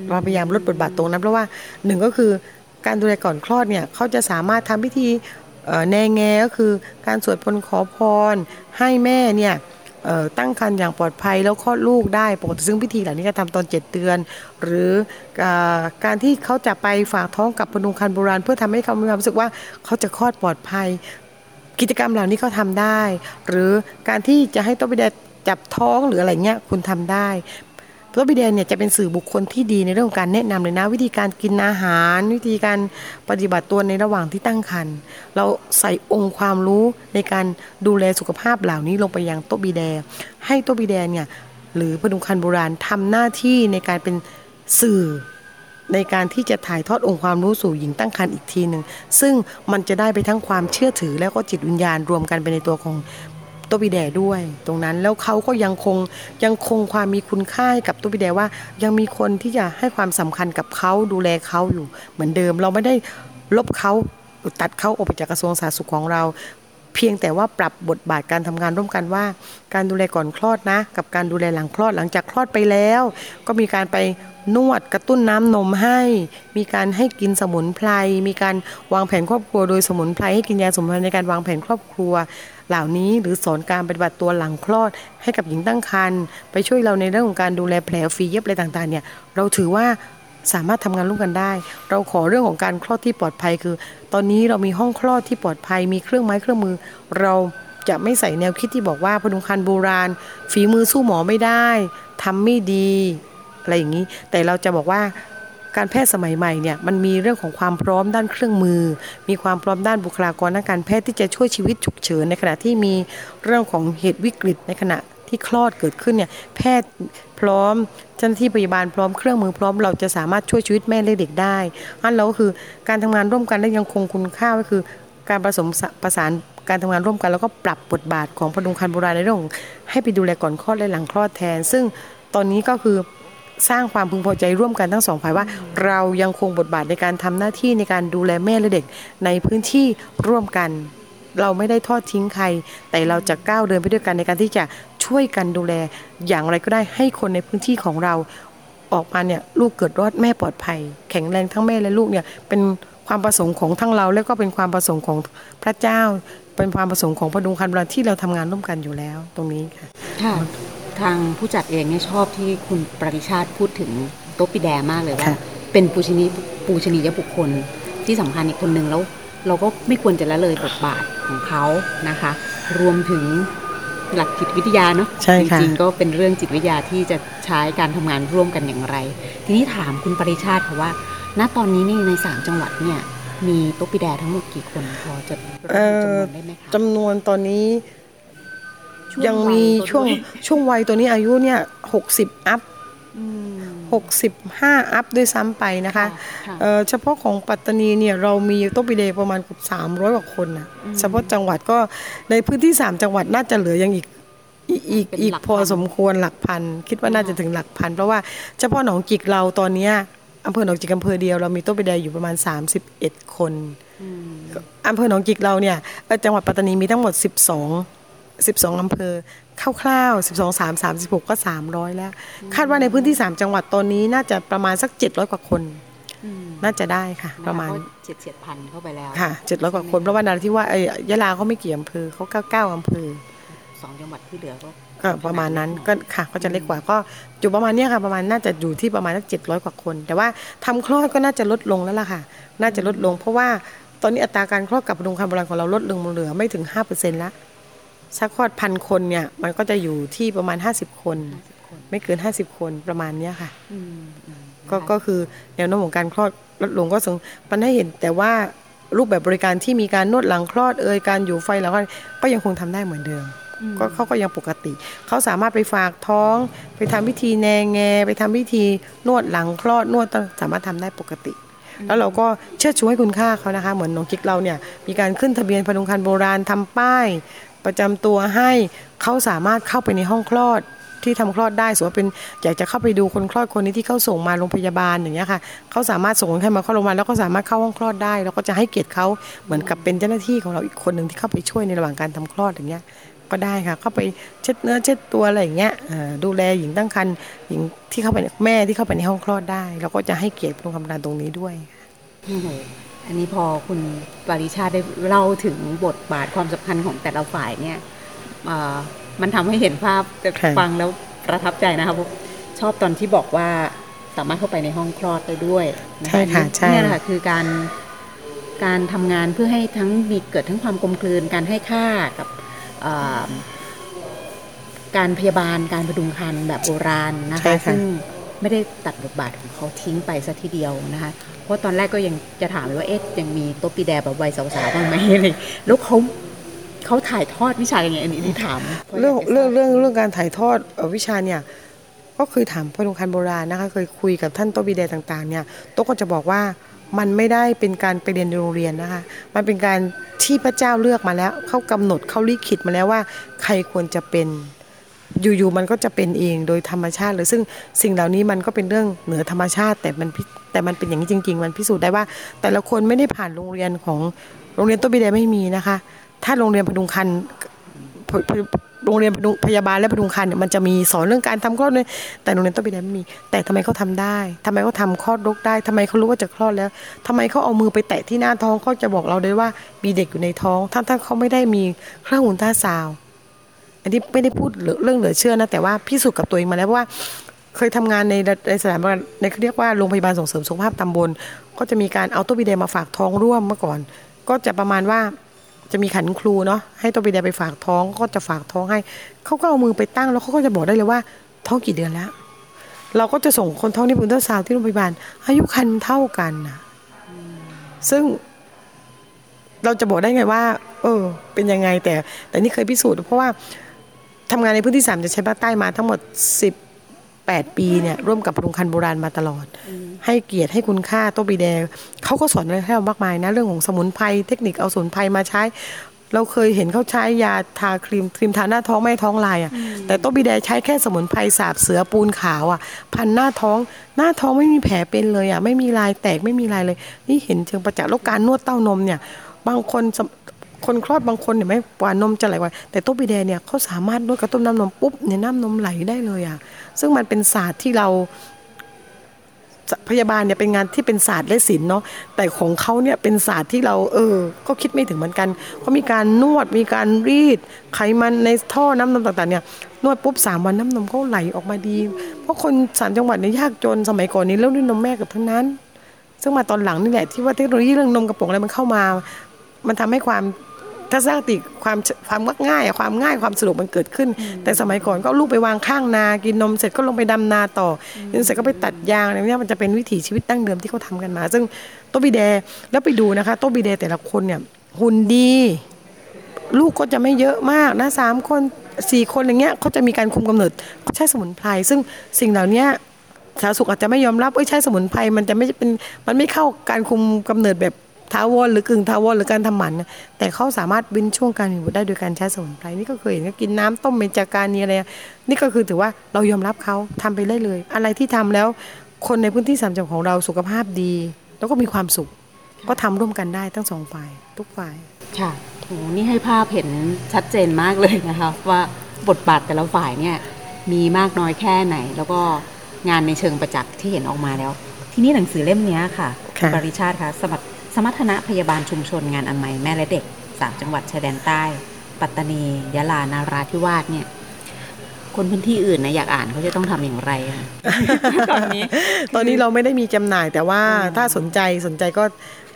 Speaker 3: เราพยายามลดบทบาทตรงนั้นเพราะว่าหนึ่งก็คือการดูแลก่อนคลอดเนี่ยเขาจะสามารถทำพิธีแนงแงก็คือการสวดพลขอพรให้แม่เนี่ย ตั้งครรภ์อย่างปลอดภัยแล้วคลอดลูกได้ปกติซึ่งพิธีเหล่านี้จะทำตอน 7 เดือน หรือการที่เขาจะไปฝากท้องกับพนุงคันโบราณ เพื่อทำให้เขามีความรู้สึกว่าเขาจะคลอดปลอดภัย กิจกรรมเหล่านี้เขาทาได้ หรือการที่จะให้ตัวบิดาจับท้องหรืออะไรเงี้ยคุณทำได้ พระบิดาเนี่ยจะเป็นสื่อบุคคลที่ดีในเรื่องของการแนะนำเลยนะ วิธีการกินอาหาร วิธีการปฏิบัติตัวในระหว่างที่ตั้งครรภ์เราใส่องค์ความรู้ในการดูแลสุขภาพเหล่านี้ลงไปยังโตบิดาให้โตบิดาเนี่ยหรือพดุงคันโบราณทำหน้าที่ในการเป็นสื่อในการที่จะถ่ายทอดองค์ความรู้สู่หญิงตั้งครรภ์อีกทีหนึ่งซึ่งมันจะได้ไปทั้งความเชื่อถือแล้วก็จิตวิญญาณรวมกันไปในตัวของ ตัวบีแดด้วย ตรงนั้นแล้วเขาก็ยังคงยังคงความมีคุณค่ากับตัวบีแดว่า ยังมีคนที่จะให้ความสำคัญกับเขาดูแลเขาอยู่เหมือนเดิม เราไม่ได้ลบเขาตัดเขาออกไปจากกระทรวงสาธารณสุขของเรา เพียงแต่ว่าปรับบทบาทการทำงานร่วมกันว่า การดูแลก่อนคลอดนะ กับการดูแลหลังคลอดหลังจากคลอดไปแล้ว ก็มีการไปนวดกระตุ้นน้ำนมให้ มีการให้กินสมุนไพร มีการวางแผนครอบครัวโดยสมุนไพรให้กินยาสมุนไพรในการวางแผนครอบครัว เหล่านี้หรือสอนการปฏิบัติตัวหลังคลอด ให้กับหญิงตั้งครรภ์ไปช่วยเราในเรื่องของการดูแลแผลฝีเย็บอะไรต่างๆเนี่ยเราถือว่าสามารถทำงานร่วมกันได้ เราขอเรื่องของการคลอดที่ปลอดภัยคือ ตอนนี้เรามีห้องคลอดที่ปลอดภัย มีเครื่องไม้เครื่องมือ เราจะไม่ใส่แนวคิดที่บอกว่าพดุงคันโบราณ ฝีมือสู้หมอไม่ได้ทำไม่ดี อะไรอย่างนี้ แต่เราจะบอกว่า การแพทย์สมัยใหม่เนี่ยมันมีเรื่องของความพร้อมด้านเครื่องมือ มีความพร้อมด้านบุคลากรทางการแพทย์ที่จะช่วยชีวิตฉุกเฉิน ในขณะที่มีเรื่องของเหตุวิกฤตในขณะที่คลอดเกิดขึ้นเนี่ยแพทย์พร้อมเจ้าหน้าที่พยาบาลพร้อมเครื่องมือพร้อมเราจะสามารถช่วยชีวิตแม่และเด็กได้อันเราก็คือการทำงานร่วมกันและยังคงคุณค่าก็คือ การผสมประสานการทำงานร่วมกัน แล้วก็ปรับบทบาทของพดุงคันโบราณในเรื่องให้ไปดูแลก่อนคลอดและหลังคลอดแทน ซึ่งตอนนี้ก็คือ สร้างความพึงพอใจร่วมกันทั้งสองฝ่ายว่า เรายังคงบทบาทในการทำหน้าที่ในการดูแลแม่และเด็กในพื้นที่ร่วมกัน เราไม่ได้ทอดทิ้งใคร แต่เราจะก้าวเดินไปด้วยกันในการที่จะช่วยกันดูแล อย่างไรก็ได้ให้คนในพื้นที่ของเราออกมาเนี่ยลูกเกิดรอดแม่ปลอดภัย แข็งแรงทั้งแม่และลูกเนี่ยเป็นความประสงค์ของทั้งเราและก็เป็นความประสงค์ของพระเจ้า เป็นความประสงค์ของพระดุงคันบราที่เราทำงานร่วมกันอยู่แล้วตรงนี้ค่ะ
Speaker 2: ค่ะ
Speaker 4: ทางผู้จัดเองเนี่ยชอบที่คุณปริชาติพูดถึงโต๊ะปีแดมากเลยว่า เป็นปูชนีปูชนียบุคคลที่สำคัญอีกคนหนึ่งแล้ว เราก็ไม่ควรจะละเลยบทบาทของเขานะคะ รวมถึงหลักจิตวิทยาเนาะ
Speaker 3: ใช่
Speaker 4: จ
Speaker 3: ค่ะ
Speaker 4: ริงๆก็เป็นเรื่องจิตวิทยาที่จะใช้การทำงานร่วมกันอย่างไร ทีนี้ถามคุณปริชาติค่ะว่า ณตอนนี้นี่ในสามจังหวัดเนี่ยมีโต๊ะปีแดทั้งหมดกี่คนพอจะระบุจำนวนได้ไหมคะ
Speaker 3: จำนวนตอนนี้
Speaker 4: ช่ว
Speaker 3: ยังมี
Speaker 4: วั
Speaker 3: ช่วง
Speaker 4: ก็ด้วย
Speaker 3: ช่วงวัยตัวนี้อายุเนี่ยหกสิบอัพ
Speaker 4: อืม
Speaker 3: หกสิบห้าอัพด้วยซ้ำไปนะคะ
Speaker 4: ค่ะ
Speaker 3: เอ่อเฉพาะของปัตตานีเนี่ยเรามีโต๊ะปีเดย์ประมาณเกือบสามร้อยกว่าคนนะเฉพาะจังหวัดก็ในพื้นที่สามจังหวัดน่าจะเหลือยังอีกอีกอีก
Speaker 4: เป็น
Speaker 3: อีก
Speaker 4: หลัก
Speaker 3: พอ
Speaker 4: พัน
Speaker 3: สมควรหลักพัน คิดว่าน่าจะถึงหลักพัน เพราะว่าเฉพาะหนองจิกเราตอนเนี้ยอำเภอหนองจิกอำเภอเดียวเรามีโต๊ะปีเดย์อยู่ประมาณ 31 คน
Speaker 4: อืม
Speaker 3: อำเภอหนองจิกเราเนี่ยเอ่อจังหวัดปัตตานีมีทั้งหมด 12 12อำเภอคร่าวๆ12 3 36 ก็ 300 แล้ว คาดว่าในพื้นที่ 3 จังหวัดตอนนี้น่าจะประมาณสัก 700 กว่าคน
Speaker 4: อืม
Speaker 3: น่าจะได้ค่ะ ประมาณ
Speaker 4: เฉียดเฉียดพันเข้าไปแล้ว
Speaker 3: ค่ะ700กว่าคนเพราะว่านาที่ว่าเอ้ยยะลาเขาไม่กี่อำเภอเขา9 9อำเภอ
Speaker 4: สองจังหวัดที่เหลือก็
Speaker 3: ก็ประมาณนั้นก็ค่ะก็จะเล็กกว่าก็อยู่ประมาณเนี้ยค่ะประมาณน่าจะอยู่ที่ประมาณสัก700กว่าคน แต่ว่าทำคลอดก็น่าจะลดลงแล้วล่ะค่ะ น่าจะลดลง เพราะว่าตอนนี้อัตราการคลอดกับประดุงคันโบราณของเราลดลงเหลือไม่ถึง5%ละ สักคลอดพันคนเนี่ย มันก็จะอยู่ที่ประมาณ 50 คน
Speaker 4: 50คน
Speaker 3: ไม่เกิน 50 คนประมาณเนี้ยค่ะ
Speaker 4: อืมอืม
Speaker 3: ก็ก็คือแนวโน้มของการคลอดลดลงก็ส่งมันให้เห็นแต่ว่ารูปแบบบริการที่มีการนวดหลังคลอดเอ่ยการอยู่ไฟหลังคลอดก็ยังคงทำได้เหมือนเดิมก็เขาก็ยังปกติ เขาสามารถไปฝากท้อง ไปทำพิธีแนงแง ไปทำพิธีนวดหลังคลอดนวดสามารถทำได้ปกติ แล้วเราก็เชิดชูให้คุณค่าเขานะคะ เหมือนน้องกิ๊กเราเนี่ยมีการขึ้นทะเบียนพดุงคันโบราณทำป้าย ประจำตัวให้เขาสามารถเข้าไปในห้องคลอดที่ทำคลอดได้สมมติว่าเป็นอยากจะเข้าไปดูคนคลอดคนนี้ที่เขาส่งมาโรงพยาบาลอย่างเงี้ยค่ะเขาสามารถส่งคนไข้มาเข้าโรงพยาบาลแล้วก็สามารถเข้าห้องคลอดได้ แล้วก็จะให้เกียรติเขาเหมือนกับเป็นเจ้าหน้าที่ของเราอีกคนหนึ่งที่เข้าไปช่วยในระหว่างการทำคลอดอย่างเงี้ยก็ได้ค่ะ เข้าไปเช็ดเนื้อเช็ดตัวอะไรอย่างเงี้ยดูแลหญิงตั้งครรภ์หญิงที่เข้าไปแม่ที่เข้าไปในห้องคลอดได้เราก็จะให้เกียรติโรงพยาบาลตรงนี้ด้วย
Speaker 4: อ้โหอันนี้พอคุณปริชาติได้เล่าถึงบทบาทความสำคัญของแต่ละฝ่ายเนี่ยเอ่อมันทำให้เห็นภาพแต่
Speaker 3: ค่ะ
Speaker 4: ฟังแล้วประทับใจนะคะเพราะชอบตอนที่บอกว่าสามารถเข้าไปในห้องคลอดได้ด้วยน
Speaker 3: ใช่ค่ะใช่
Speaker 4: เนี่ยแหละค่ะคือการการทำงานเพื่อให้ทั้งมีเกิดทั้งความกลมกลืนการให้ค่ากับเอ่อการพยาบาลการประดุงคันแบบโบราณนะ
Speaker 3: ใช่
Speaker 4: คะ
Speaker 3: ค่ะ
Speaker 4: ซึ่ง ไม่ได้ตัดบทบาทของเขาทิ้งไปซะทีเดียวนะคะ เพราะตอนแรกก็ยังจะถามเลยว่าเอ๊ะยังมีโต๊ะปีแดแบบวัยสาวๆบ้างไหมอะไรแล้วเขาเขาถ่ายทอดวิชาอย่างไงอันนี้อันนี้ถาม
Speaker 3: เรื่องเรื่องเรื่องเรื่องการถ่ายทอดเอ่อวิชาเนี่ยก็เคยถามพระดุงคันโบราณนะคะเคยคุยกับท่านโตบิเดต่างๆเนี่ยโต๊ะก็จะบอกว่ามันไม่ได้เป็นการไปเรียนในโรงเรียนนะคะ มันเป็นการที่พระเจ้าเลือกมาแล้ว เขากำหนดเขาลิขิตมาแล้วว่า ใครควรจะเป็น อยู่ๆมันก็จะเป็นเองโดยธรรมชาติเลยซึ่งสิ่งเหล่านี้มันก็เป็นเรื่องเหนือธรรมชาติแต่มันแต่มันเป็นอย่างนี้จริง ๆ มันพิสูจน์ได้ว่า แต่ละคนไม่ได้ผ่านโรงเรียนของโรงเรียนต้นบิเดไม่มีนะคะ ถ้าโรงเรียนพดุงคันโรงเรียนพพยาบาลและพดุงคันเนี่ยมันจะมีสอนเรื่องการทำคลอดเลยแต่โรงเรียนต้นบิเดไม่มี แต่ทำไมเขาทำได้ทำไมเขาทำคลอดลูกได้ทำไมเขารู้ว่าจะคลอดแล้วทำไมเขาเอามือไปแตะที่หน้าท้องเขาจะบอกเราได้ว่ามีเด็กอยู่ในท้องทั้งๆเขาไม่ได้มีเครื่องหุ่นท่าซาว อันนี้ไม่ได้พูดเรื่องเหลือเชื่อนะ แต่ว่าพิสูจน์กับตัวเองมาแล้วเพราะว่าเคยทำงานในในสถานบริการในเขาเรียกว่าโรงพยาบาลส่งเสริมสุขภาพตำบล ก็จะมีการเอาตัวบีเดมาฝากท้องร่วมเมื่อก่อน ก็จะประมาณว่าจะมีขันครูเนาะให้ตัวบีเดไปฝากท้อง ก็จะฝากท้องให้เขาก็เอามือไปตั้งแล้วเขาก็จะบอกได้เลยว่าท้องกี่เดือนแล้ว เราก็จะส่งคนท้องที่บุญเตอร์ซาวที่โรงพยาบาลอายุคันเท่ากันนะซึ่งเราจะบอกได้ไงว่า เออ เป็นยังไงแต่ แต่นี่เคยพิสูจน์เพราะว่า ทำงานในพื้นที่สามจะใช้ภาคใต้มาทั้งหมด 18 ปีเนี่ยร่วมกับโรงคันโบราณมาตลอด ให้เกียรติให้คุณค่าโตบีแดงเขาก็สอนอะไรให้เรามากมายนะ เรื่องของสมุนไพรเทคนิคเอาสมุนไพรมาใช้ เราเคยเห็นเขาใช้ยาทาครีมครีมทาหน้าท้องไม่ให้ท้องลายอะแต่โตบีแดงใช้แค่สมุนไพรสาบเสือปูนขาวอะพันหน้าท้องหน้าท้องไม่มีแผลเป็นเลยอะไม่มีลายแตกไม่มีลายเลย นี่เห็นเชิงประจักษ์แล้วการนวดเต้านมเนี่ยบางคนสำ คนคลอดบางคนเนี่ยไม่กว่านมจะไหลกว่าแต่โต๊ะบีแดเนี่ยเขาสามารถนวดกระตุ้นน้ำนมปุ๊บเนี่ยน้ำนมไหลได้เลยอะซึ่งมันเป็นศาสตร์ที่เราพยาบาลเนี่ยเป็นงานที่เป็นศาสตร์และศิลป์เนาะแต่ของเขาเนี่ยเป็นศาสตร์ที่เราเออ ก็คิดไม่ถึงเหมือนกันเขามีการนวดมีการรีด ไขมันในท่อน้ำนมต่างๆเนี่ยนวดปุ๊บสามวันน้ำนมเขาไหลออกมาดี เพราะคนสามจังหวัดเนี่ยยากจนสมัยก่อนนี้เรื่องนมแม่กับทั้งนั้น ซึ่งมาตอนหลังนี่แหละที่ว่าเทคโนโลยีเรื่องนมกระป๋องอะไรมันเข้ามา มันทำให้ความ ทัศนคติความความง่ายความง่ายความสะดวกมันเกิดขึ้น แต่สมัยก่อนก็ลูกไปวางข้างนา กินนมเสร็จก็ลงไปดำนาต่อเสร็จก็ไปตัดยางอะไรเนี้ยมันจะเป็นวิถีชีวิตตั้งเดิมที่เขาทากันมา ซึ่งโตบีแดแล้วไปดูนะคะโตบีแดแต่ละคนเนี่ยหุ่นดี ลูกก็จะไม่เยอะมากนะสามคนสี่คนอย่างเงี้ยเขาจะมีการคุมกำเนิดเขาใช้สมุนไพรซึ่งสิ่งเหล่านี้สาธารณสุขอาจจะไม่ยอมรับเอ้ยใช้สมุนไพรมันจะไม่เป็นมันไม่เข้าการคุมกำเนิดแบบ ทาวรหรือกึ่งทาวรหรือการทำหมันนะแต่เขาสามารถบินช่วงการมีบุตรได้โดยการใช้สมุนไพรนี่ก็เคยเห็นก็กินน้ำต้มเบญจการนีอะไรนี่ก็คือถือว่าเรายอมรับเขาทำไปได้เลย อะไรที่ทำแล้วคนในพื้นที่สามจังหวัดของเราสุขภาพดี แล้วก็มีความสุข ก็ทำร่วมกันได้ทั้งสองฝ่ายทุกฝ่าย
Speaker 4: ค่ะโหนี่ให้ภาพเห็นชัดเจนมากเลยนะคะว่าบทบาทแต่ละฝ่ายเนี่ยมีมากน้อยแค่ไหน แล้วก็งานในเชิงประจักษ์ที่เห็นออกมาแล้ว ที่นี่หนังสือเล่มนี้ค่ะ
Speaker 3: ค่ะ
Speaker 4: ปริชาติค่ะสมัคร สมรรถนะพยาบาลชุมชนงานอนามัยแม่และเด็กสามจังหวัดชายแดนใต้ ปัตตานี ยะลานาราธิวาสเนี่ยคนพื้นที่อื่นนะอยากอ่านเขาจะต้องทำอย่างไรอะตอนนี้
Speaker 3: ตอนนี้เราไม่ได้มีจำหน่ายแต่ว่าถ้าสนใจสนใจก็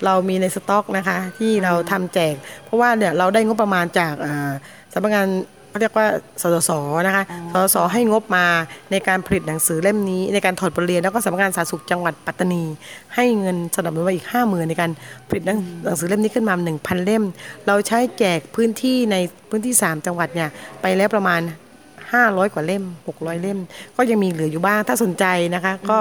Speaker 3: เรามีในสต็อกนะคะ ที่เราทำแจก เพราะว่าเนี่ยเราได้งบประมาณจากอ่าสำนักงาน เขาเรียกว่าสสสนะคะสสสให้งบมาในการผลิตหนังสือเล่มนี้ ในการถอดบทเรียนแล้วก็สำนักงานสาธารณสุขจังหวัดปัตตานี ให้เงินสนับสนุนมาอีกห้าหมื่นในการผลิตหนังหนังสือเล่มนี้ขึ้นมาหนึ่งพันเล่ม เราใช้แจกพื้นที่ในพื้นที่ 3 จังหวัดเนี่ยไปแล้วประมาณ500 กว่าเล่ม 600 เล่ม ก็ยังมีเหลืออยู่บ้างถ้าสนใจนะคะ ก็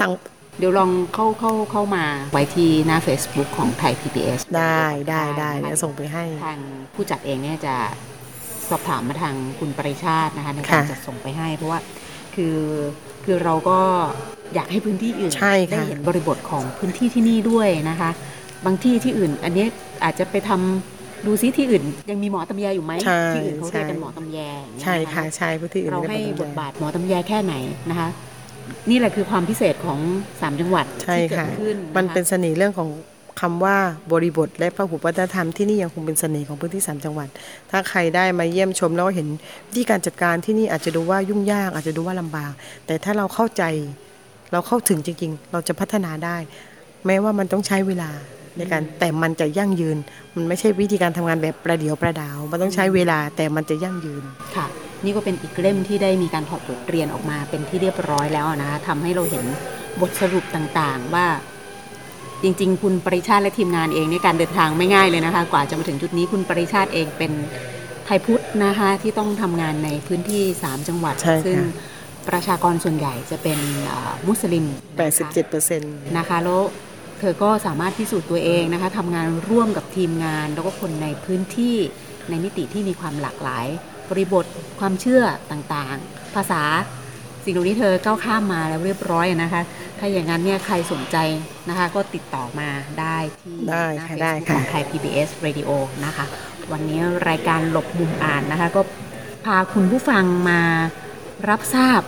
Speaker 3: สั่ง
Speaker 4: เดี๋ยวลองเข้าเข้าเข้ามาไว้ที่หน้า Facebook ของไทย PBS
Speaker 3: ได้ได้ได้เดี๋ยวส่งไปให้
Speaker 4: ทางผู้จัดเองเนี่ยจะ สอบถามมาทางคุณปริชาตินะคะในการ
Speaker 3: ค่ะ
Speaker 4: จัดส่งไปให้ เพราะว่าคือคือเราก็อยากให้พื้นที่อื่น
Speaker 3: ใช่ค่ะ
Speaker 4: ได้เห็นบริบทของพื้นที่ที่นี่ด้วยนะคะ บางที่ที่อื่น อันนี้อาจจะไปทำดูซิที่อื่นยังมีหมอตำแยอยู่ไหม
Speaker 3: ใช่
Speaker 4: ที่อื่นเขาเรียกกัน
Speaker 3: ใช่
Speaker 4: หมอตำแยอย่างเงี้ย
Speaker 3: ใช่
Speaker 4: น
Speaker 3: ค่ะใช่พื้นที่อื่น
Speaker 4: เรา
Speaker 3: ไม่
Speaker 4: ให้
Speaker 3: ได้
Speaker 4: บ
Speaker 3: เป็น
Speaker 4: ทบาทหมอตำแยแค่ไหนนะคะนี่แหละคือความพิเศษของสามจังหวัด
Speaker 3: ใช่
Speaker 4: ที่เกิ
Speaker 3: ค่ะ
Speaker 4: ดขึ้นนะคะ
Speaker 3: มันเป็นเสน่ห์เรื่องของ คำว่าบริบทและพหุวัฒนธรรมที่นี่ยังคงเป็นเสน่ห์ของพื้นที่สามจังหวัด ถ้าใครได้มาเยี่ยมชมแล้วเห็นวิธีการจัดการที่นี่อาจจะดูว่ายุ่งยากอาจจะดูว่าลำบาก แต่ถ้าเราเข้าใจเราเข้าถึงจริง ๆ เราจะพัฒนาได้ แม้ว่ามันต้องใช้เวลาในการแต่มันจะยั่งยืน มันไม่ใช่วิธีการทำงานแบบประเดียวประดาว มันต้องใช้เวลาแต่มันจะยั่งยืน
Speaker 4: ค่ะ นี่ก็เป็นอีกเล่มที่ได้มีการถอดบทเรียนออกมาเป็นที่เรียบร้อยแล้วนะคะทำให้เราเห็นบทสรุปต่างๆ ว่า จริง ๆ คุณปริชาติและทีมงานเองในยการเดินทางไม่ง่ายเลยนะคะ กว่าจะมาถึงจุดนี้คุณปริชาติเองเป็นไทยพุทธนะคะที่ต้องทำงานในพื้นที่ 3 จังหวัด
Speaker 3: ใช่ค่ะ
Speaker 4: ซึ่งประชากรส่วนใหญ่จะเป็นเอ่อมุสลิมนะคะ
Speaker 3: 87เปอร์เซ็นต์
Speaker 4: นะคะแล้วเธอก็สามารถพิสูจน์ตัวเองนะคะทำงานร่วมกับทีมงาน แล้วก็คนในพื้นที่ในมิติที่มีความหลากหลาย บริบทความเชื่อต่างๆ ภาษา สิ่งเหล่านี้เธอก้าวข้ามมาแล้วเรียบร้อยนะคะ ถ้าอย่างนั้นเนี่ยใครสนใจนะคะ ก็ติดต่อมาได้ที่
Speaker 3: ได้
Speaker 4: หน้า
Speaker 3: ค่ะ
Speaker 4: Facebook
Speaker 3: ได้
Speaker 4: ข
Speaker 3: ค่ะ
Speaker 4: องไทย PBS Radio นะคะ วันนี้รายการหลบมุมอ่านนะคะ ก็พาคุณผู้ฟังมารับทราบ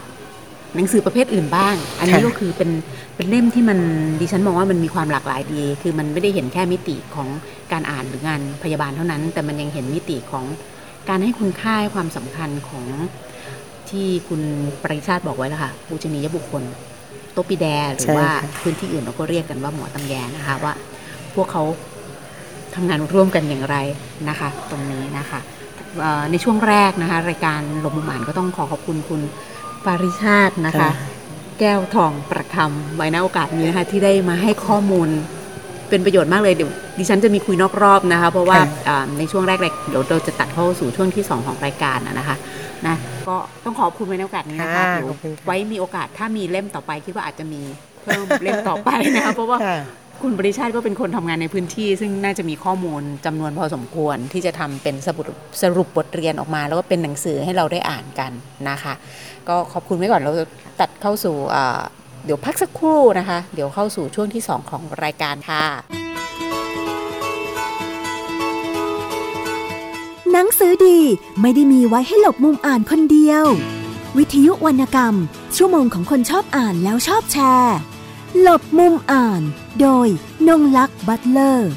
Speaker 4: หนังสือประเภทอื่นบ้าง อันนี้
Speaker 3: ค่ะ
Speaker 4: ก็คือเป็นเป็นเล่มที่มันดิฉันมองว่ามันมีความหลากหลายดี คือมันไม่ได้เห็นแค่มิติของการอ่านหรืองานพยาบาลเท่านั้น แต่มันยังเห็นมิติของการให้คุณค่าให้ความสำคัญของ ที่คุณปริชาติบอกไว้แล้วค่ะปูชนียบุคคลโตปิแดหรือ
Speaker 3: ใช่
Speaker 4: ว่า
Speaker 3: ค่ะ
Speaker 4: พื้นที่อื่นเราก็เรียกกันว่าหมอตำแยนะคะว่า พวกเขาทำงานร่วมกันอย่างไรนะคะ ตรงนี้นะคะเอ่อในช่วงแรกนะคะ รายการหลบมุมอ่านก็ต้องขอขอบคุณคุณปาริชาตินะคะ
Speaker 3: ค่ะ
Speaker 4: แก้วทองประคำไว้ในโอกาสนี้นะคะที่ได้มาให้ข้อมูลเป็นประโยชน์มากเลยเดี๋ยวดิฉันจะมีคุยนอกรอบนะคะ เพราะว่า
Speaker 3: ค่ะ
Speaker 4: อ่าในช่วงแรกๆเดี๋ยวเราจะตัดเข้าสู่ช่วงที่ 2 ของรายการนะนะคะนะ ก็ต้องขอบคุณไว้ในโอกาสนี้นะคะ
Speaker 3: ค่ะ
Speaker 4: เดี๋ยว
Speaker 3: ขอบคุณค่ะ
Speaker 4: ไว้มีโอกาสถ้ามีเล่มต่อไปคิดว่าอาจจะมีเพิ่มเล่มต่อไปนะคะเพราะว่า
Speaker 3: ค่ะ
Speaker 4: คุณบริชาติก็เป็นคนทำงานในพื้นที่ ซึ่งน่าจะมีข้อมูลจำนวนพอสมควรที่จะทำเป็นสรุปสรุปบทเรียนออกมา แล้วก็เป็นหนังสือให้เราได้อ่านกันนะคะ ก็ขอบคุณไว้ก่อนเราจะตัดเข้าสู่อ่าเดี๋ยวพักสักครู่นะคะ เดี๋ยวเข้าสู่ช่วงที่ 2 ของรายการค่ะ
Speaker 1: หนังสือดีไม่ได้มีไว้ให้หลบมุมอ่านคนเดียว วิทยุวรรณกรรม ชั่วโมงของคนชอบอ่านแล้วชอบแชร์ หลบมุมอ่าน โดยนงลักษ์บัตเลอร์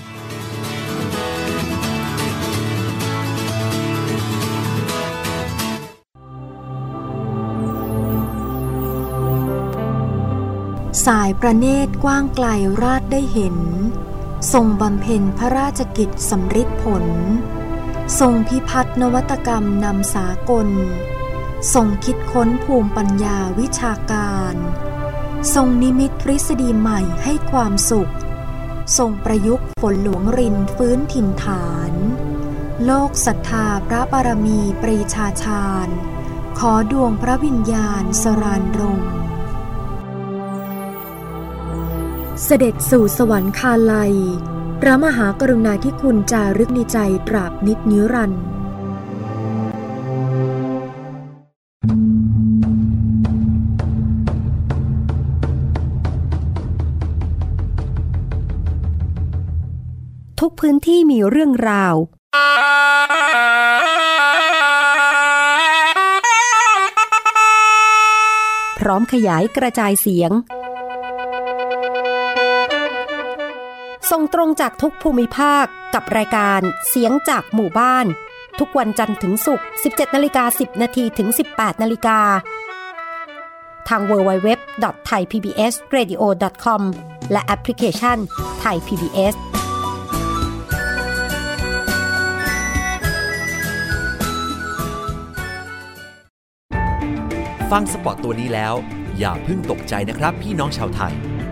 Speaker 5: สายประเนตรกว้างไกลราดได้เห็น ทรงบำเพ็ญพระราชกิจสำริดผล ทรงพิพัฒนวัตกรรมนำสากล ทรงคิดค้นภูมิปัญญาวิชาการ ทรงนิมิตทฤษฎีใหม่ให้ความสุข ทรงประยุกต์ฝนหลวงรินฟื้นถิ่นฐาน โลกศรัทธาพระบารมีปรีชาชาญ ขอดวงพระวิญญาณสรานรงค์เสด็จสู่สวรรคาลัย พระมหากรุณาธิคุณจารึกในใจตราบนิจนิรันดร์
Speaker 6: ทุกพื้นที่มีเรื่องราว พร้อมขยายกระจายเสียง ส่งตรงจากทุกภูมิภาคกับรายการเสียงจากหมู่บ้าน ทุกวันจันทร์ถึงศุกร์ 17นาฬิกา10 นาทีถึง 18นาฬิกาทาง www.thaipbsradio.com และแอปพลิเคชัน Thai PBS
Speaker 7: ฟังสปอตตัวนี้แล้ว อย่าเพิ่งตกใจนะครับพี่น้องชาวไทย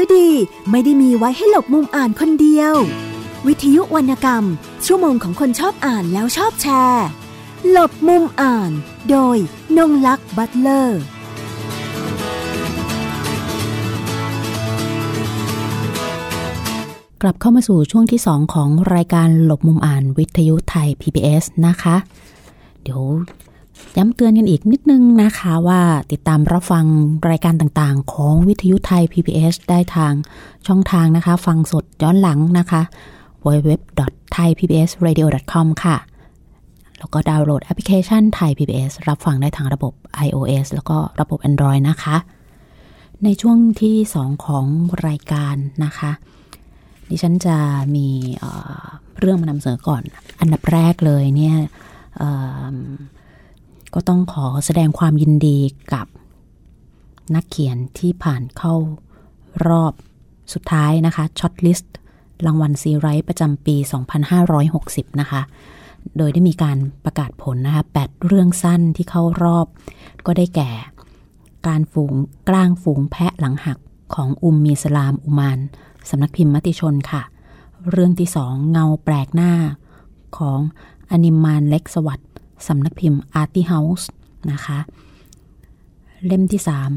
Speaker 1: อดีไม่ได้มีไว้ให้หลบมุมอ่านคนเดียว วิทยุวรรณกรรม ชั่วโมงของคนชอบอ่านแล้วชอบแชร์ หลบมุมอ่าน โดยนงลักษ์บัตเลอร์
Speaker 2: กลับเข้ามาสู่ช่วงที่ 2 ของรายการหลบมุมอ่านวิทยุไทย PBS นะคะ เดี๋ยว ย้ำเตือนกันอีกนิดนึงนะคะว่าติดตามรับฟังรายการต่างๆ ของวิทยุไทย PBS ได้ทางช่องทางนะคะ ฟังสดย้อนหลังนะคะ www.thaipbsradio.com ค่ะ แล้วก็ดาวน์โหลดแอปพลิเคชันไทย PBS รับฟังได้ทางระบบ iOS แล้วก็ระบบ Android นะคะ ในช่วงที่ 2 ของรายการนะคะ ดิฉันจะมีเรื่องมานำเสนอก่อน อันดับแรกเลยเนี่ย ก็ต้องขอแสดงความยินดีกับนักเขียนที่ผ่านเข้ารอบสุดท้ายนะคะ shortlist รางวัลซีไรต์ประจำปี 2560 นะคะ โดยได้มีการประกาศผลนะคะ8เรื่องสั้นที่เข้ารอบ ก็ได้แก่ การฝูงกลางฝูงแพะหลังหักของอุมมีสลามอุมานสำนักพิมพ์มติชนค่ะ เรื่องที่สองเงาแปลกหน้าของอนิมมานเล็กสวัสด์ สำนักพิมพ์อาร์ติเฮาส์นะคะ เล่มที่สาม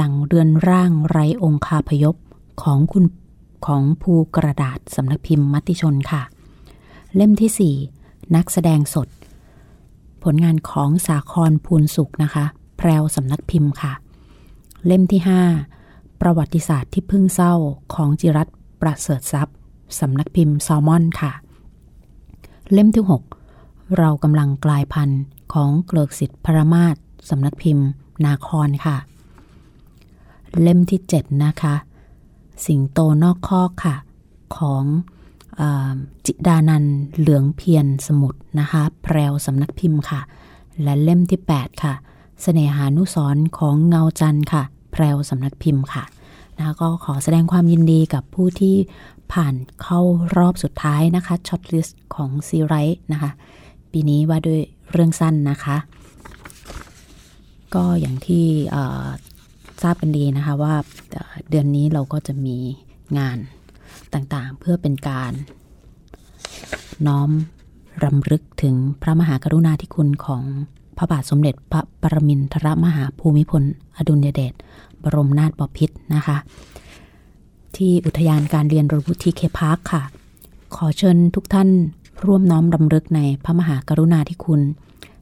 Speaker 2: ดังเรือนร่างไรองคาพยพของคุณของภูกระดาษสำนักพิมพ์มติชนค่ะ เล่มที่สี่นักแสดงสด ผลงานของสาครภูลสุขนะคะ แพรวสำนักพิมพ์ค่ะ เล่มที่ 5 ประวัติศาสตร์ที่พึ่งเศร้าของจิรัตประเสริฐทรัพย์สำนักพิมพ์ซลมอนค่ะ เล่มที่ 6 เรากำลังกลายพันธุ์ของเกลิกสิทธิ์พระมาศสำนักพิมพ์ นาคอนค่ะ เล่มที่ 7 นะคะ สิงโตนอกคอกค่ะ ของอจิดานันเหลืองเพียรสมุทรนะคะ แพรวสำนักพิมพ์ค่ะ และเล่มที่ 8 ค่ะเสน่หานุสรของเงาจันค่ะ แพรวสำนักพิมพ์ค่ะนะคะก็ขอแสดงความยินดีกับผู้ที่ผ่านเข้ารอบสุดท้ายนะคะ shortlist ของซีไรต์นะคะ ปีนี้ว่าด้วยเรื่องสั้นนะคะ ก็อย่างที่ทราบกันดีนะคะว่าเดือนนี้เราก็จะมีงานต่างๆ เพื่อเป็นการ น้อมรำลึกถึงพระมหากรุณาธิคุณของพระบาทสมเด็จพระปรมินทรมหาภูมิพล อดุลยเดชบรมนาถบพิตรนะคะ ที่อุทยานการเรียนรู้ TK Park ค่ะ ขอเชิญทุกท่าน ร่วมน้อมรำลึกในพระมหากรุณาธิคุณ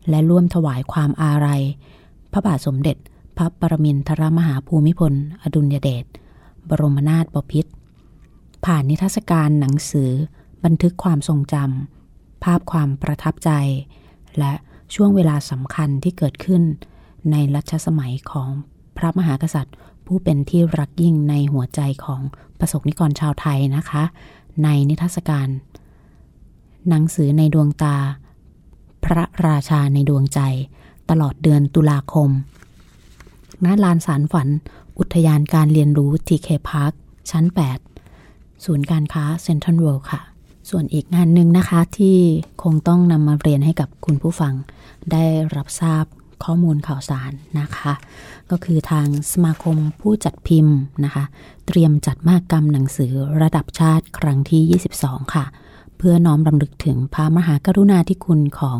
Speaker 2: และร่วมถวายความอาลัย พระบาทสมเด็จ พระปรมินทรมหาภูมิพล อดุลยเดชบรมนาถบพิตรผ่านนิทรรศการหนังสือ บันทึกความทรงจำภาพความประทับใจ และช่วงเวลาสำคัญที่เกิดขึ้น ในรัชสมัยของพระมหากษัตริย์ ผู้เป็นที่รักยิ่งในหัวใจของประสบนิกรชาวไทยนะคะ ในนิทรรศการ หนังสือในดวงตา พระราชาในดวงใจ ตลอดเดือนตุลาคม ณ ลานสารฝัน อุทยานการเรียนรู้ TK Park ชั้น 8 ศูนย์การค้าเซ็นทรัลเวิลด์ค่ะ ส่วนอีกงานหนึ่งนะคะที่คงต้องนำมาเรียนให้กับคุณผู้ฟัง ได้รับทราบข้อมูลข่าวสารนะคะ ก็คือทางสมาคมผู้จัดพิมพ์นะคะ เตรียมจัดมหกรรมหนังสือระดับชาติครั้งที่ 22 ค่ะ เพื่อน้อมรำลึกถึงพระมหากรุณาธิคุณของ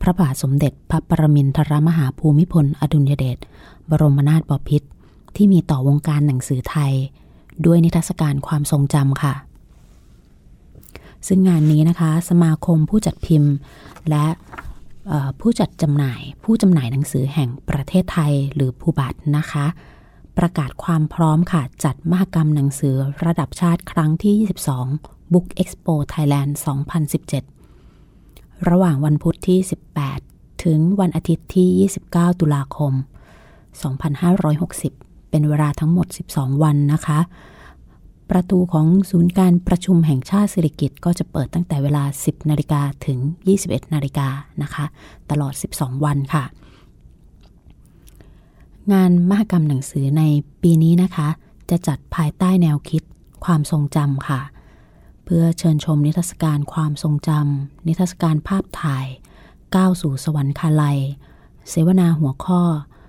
Speaker 2: พระบาทสมเด็จพระปรมินทรมหาภูมิพล อดุลยเดชบรมนาถบพิตรที่มีต่อวงการหนังสือไทย ด้วยนิทรรศการความทรงจำค่ะ ซึ่งงานนี้นะคะ สมาคมผู้จัดพิมพ์ และผู้จัดจำหน่ายผู้จำหน่ายหนังสือแห่งประเทศไทยหรือผู้บัตนะคะ ประกาศความพร้อมค่ะ จัดมหกรรมหนังสือระดับชาติครั้งที่ 22 Book Expo Thailand 2017 ระหว่างวันพุธที่ 18 ถึงวันอาทิตย์ที่ 29 ตุลาคม 2560 เป็นเวลาทั้งหมด 12 วันนะคะ ประตูของศูนย์การประชุมแห่งชาติสิริกิตก็จะเปิดตั้งแต่เวลา 10 นาฬิกาถึง 21 นาฬิกานะคะ ตลอด 12 วันค่ะ งานมหกรรมหนังสือในปีนี้นะคะ จะจัดภายใต้แนวคิดความทรงจำค่ะ พื่อเชิญชมนิทรรศการความทรงจำนิทรรศการภาพถ่ายก้าวสู่สวรรคาลัย เสวนาหัวข้อ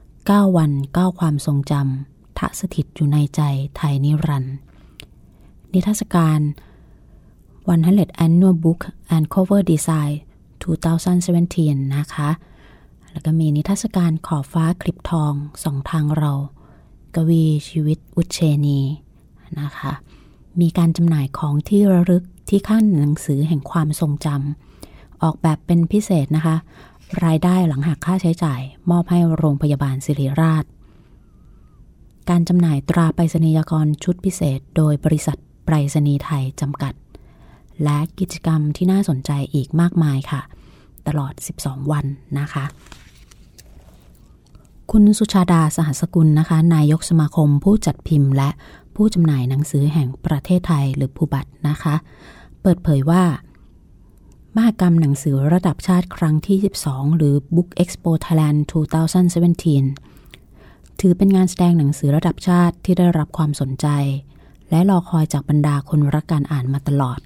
Speaker 2: 9 วัน 9 ความทรงจำทะสถิตอยู่ในใจไทยนิรันดร์นิทรรศการ 100 Annual Book and Cover Design 2017 นะคะ แล้วก็มีนิทรรศการขอบฟ้าคลิปทองสองทางเรา กวีชีวิตอุเชนีนะคะ มีการจำหน่ายของที่ระลึกที่ข้างหนังสือแห่งความทรงจำออกแบบเป็นพิเศษนะคะ รายได้หลังหักค่าใช้จ่าย มอบให้โรงพยาบาลศิริราช การจำหน่ายตราไปรษณียกรชุดพิเศษ โดยบริษัทไปรษณีย์ไทยจำกัด และกิจกรรมที่น่าสนใจอีกมากมายค่ะ ตลอด 12 วันนะคะคุณสุชาดาสหัสกุลนะคะ นายกสมาคมผู้จัดพิมพ์และ ผู้จำหน่ายหนังสือแห่งประเทศไทยหรือผู้บัตนะคะ เปิดเผยว่า มหกรรมหนังสือระดับชาติครั้งที่ 12 หรือ Book Expo Thailand 2017 ถือเป็นงานแสดงหนังสือระดับชาติที่ได้รับความสนใจ และรอคอยจากบรรดาคนรักการอ่านมาตลอด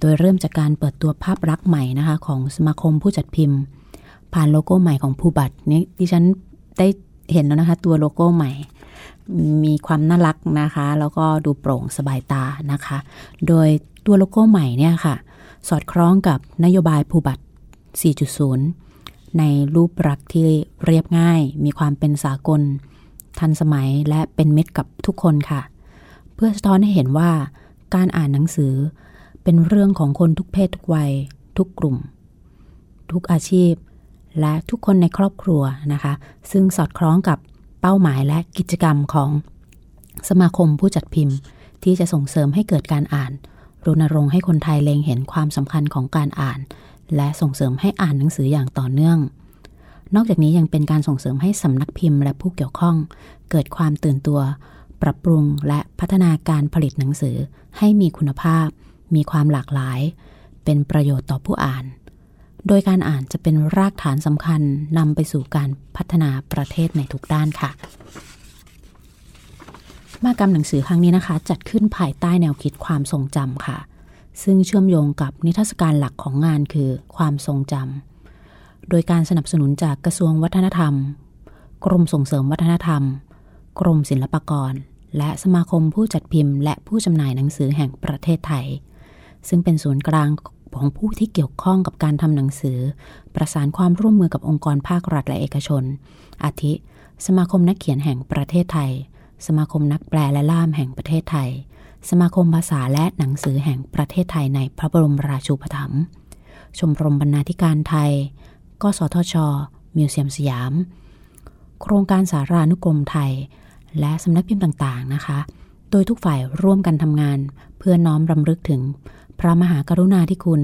Speaker 2: โดยเริ่มจากการเปิดตัวภาพลักษณ์ใหม่นะคะของสมาคมผู้จัดพิมพ์ ผ่านโลโก้ใหม่ของ PUBAT นี่ดิฉันได้เห็นแล้วนะคะ ตัวโลโก้ใหม่ มีความน่ารักนะคะ แล้วก็ดูโปร่งสบายตานะคะ โดยตัวโลโก้ใหม่เนี่ยค่ะ สอดคล้องกับนโยบาย PUBAT 4.0 ในรูปลักษณ์ที่เรียบง่าย มีความเป็นสากล ทันสมัยและเป็นมิตรกับทุกคนค่ะ เพื่อสะท้อนให้เห็นว่าการอ่านหนังสือเป็นเรื่องของคนทุกเพศทุกวัย ทุกกลุ่ม ทุกอาชีพ และทุกคนในครอบครัวนะคะ ซึ่งสอดคล้องกับ เป้าหมายและกิจกรรมของสมาคมผู้จัดพิมพ์ ที่จะส่งเสริมให้เกิดการอ่าน รณรงค์ให้คนไทยเล็งเห็นความสำคัญของการอ่าน และส่งเสริมให้อ่านหนังสืออย่างต่อเนื่อง นอกจากนี้ยังเป็นการส่งเสริมให้สำนักพิมพ์และผู้เกี่ยวข้อง เกิดความตื่นตัว ปรับปรุงและพัฒนาการผลิตหนังสือให้มีคุณภาพ มีความหลากหลาย เป็นประโยชน์ต่อผู้อ่าน โดยการอ่านจะเป็นรากฐานสำคัญนำไปสู่การพัฒนาประเทศในทุกด้านค่ะ มากรรมหนังสือครั้งนี้นะคะ จัดขึ้นภายใต้แนวคิดความทรงจำค่ะ ซึ่งเชื่อมโยงกับนิทรรศการหลักของงานคือความทรงจำโดยการสนับสนุนจากกระทรวงวัฒนธรรม กรมส่งเสริมวัฒนธรรม กรมศิลปากร และสมาคมผู้จัดพิมพ์ และผู้จำหน่ายหนังสือแห่งประเทศไทย ซึ่งเป็นศูนย์กลาง ของผู้ที่เกี่ยวข้องกับการทำหนังสือ ประสานความร่วมมือกับองค์กรภาครัฐและเอกชน อาทิ สมาคมนักเขียนแห่งประเทศไทย สมาคมนักแปลและล่ามแห่งประเทศไทย สมาคมภาษาและหนังสือแห่งประเทศไทยในพระบรมราชูปถัมภ์ชมรมบรรณาธิการไทย กสทช มิวเซียมสยาม โครงการสารานุกรมไทย และสำนักพิมพ์ต่างๆนะคะ โดยทุกฝ่ายร่วมกันทำงาน เพื่อน้อมรำลึกถึง พระมหากรุณาธิคุณ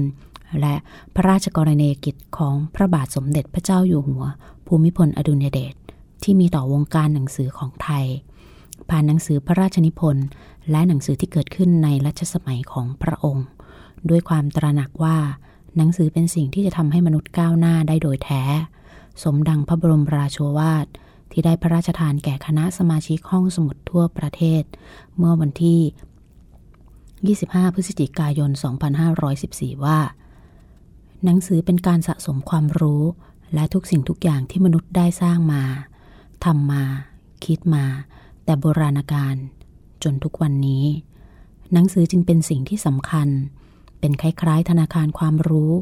Speaker 2: และพระราชกรณียกิจของพระบาทสมเด็จพระเจ้าอยู่หัว ภูมิพลอดุลยเดชที่มีต่อวงการหนังสือของไทย ผ่านหนังสือพระราชนิพนธ์และหนังสือที่เกิดขึ้นในรัชสมัยของพระองค์ ด้วยความตระหนักว่า หนังสือเป็นสิ่งที่จะทำให้มนุษย์ก้าวหน้าได้โดยแท้ สมดังพระบรมราโชวาทที่ได้พระราชทานแก่คณะสมาชิกห้องสมุดทั่วประเทศ เมื่อวันที่ 25 พฤศจิกายน 2514 ว่า หนังสือเป็นการสะสมความรู้ และทุกสิ่งทุกอย่างที่มนุษย์ได้สร้างมาทำมา คิดมา แต่โบราณกาลจนทุกวันนี้ หนังสือจึงเป็นสิ่งที่สำคัญ เป็นคล้ายๆ ธนาคารความรู้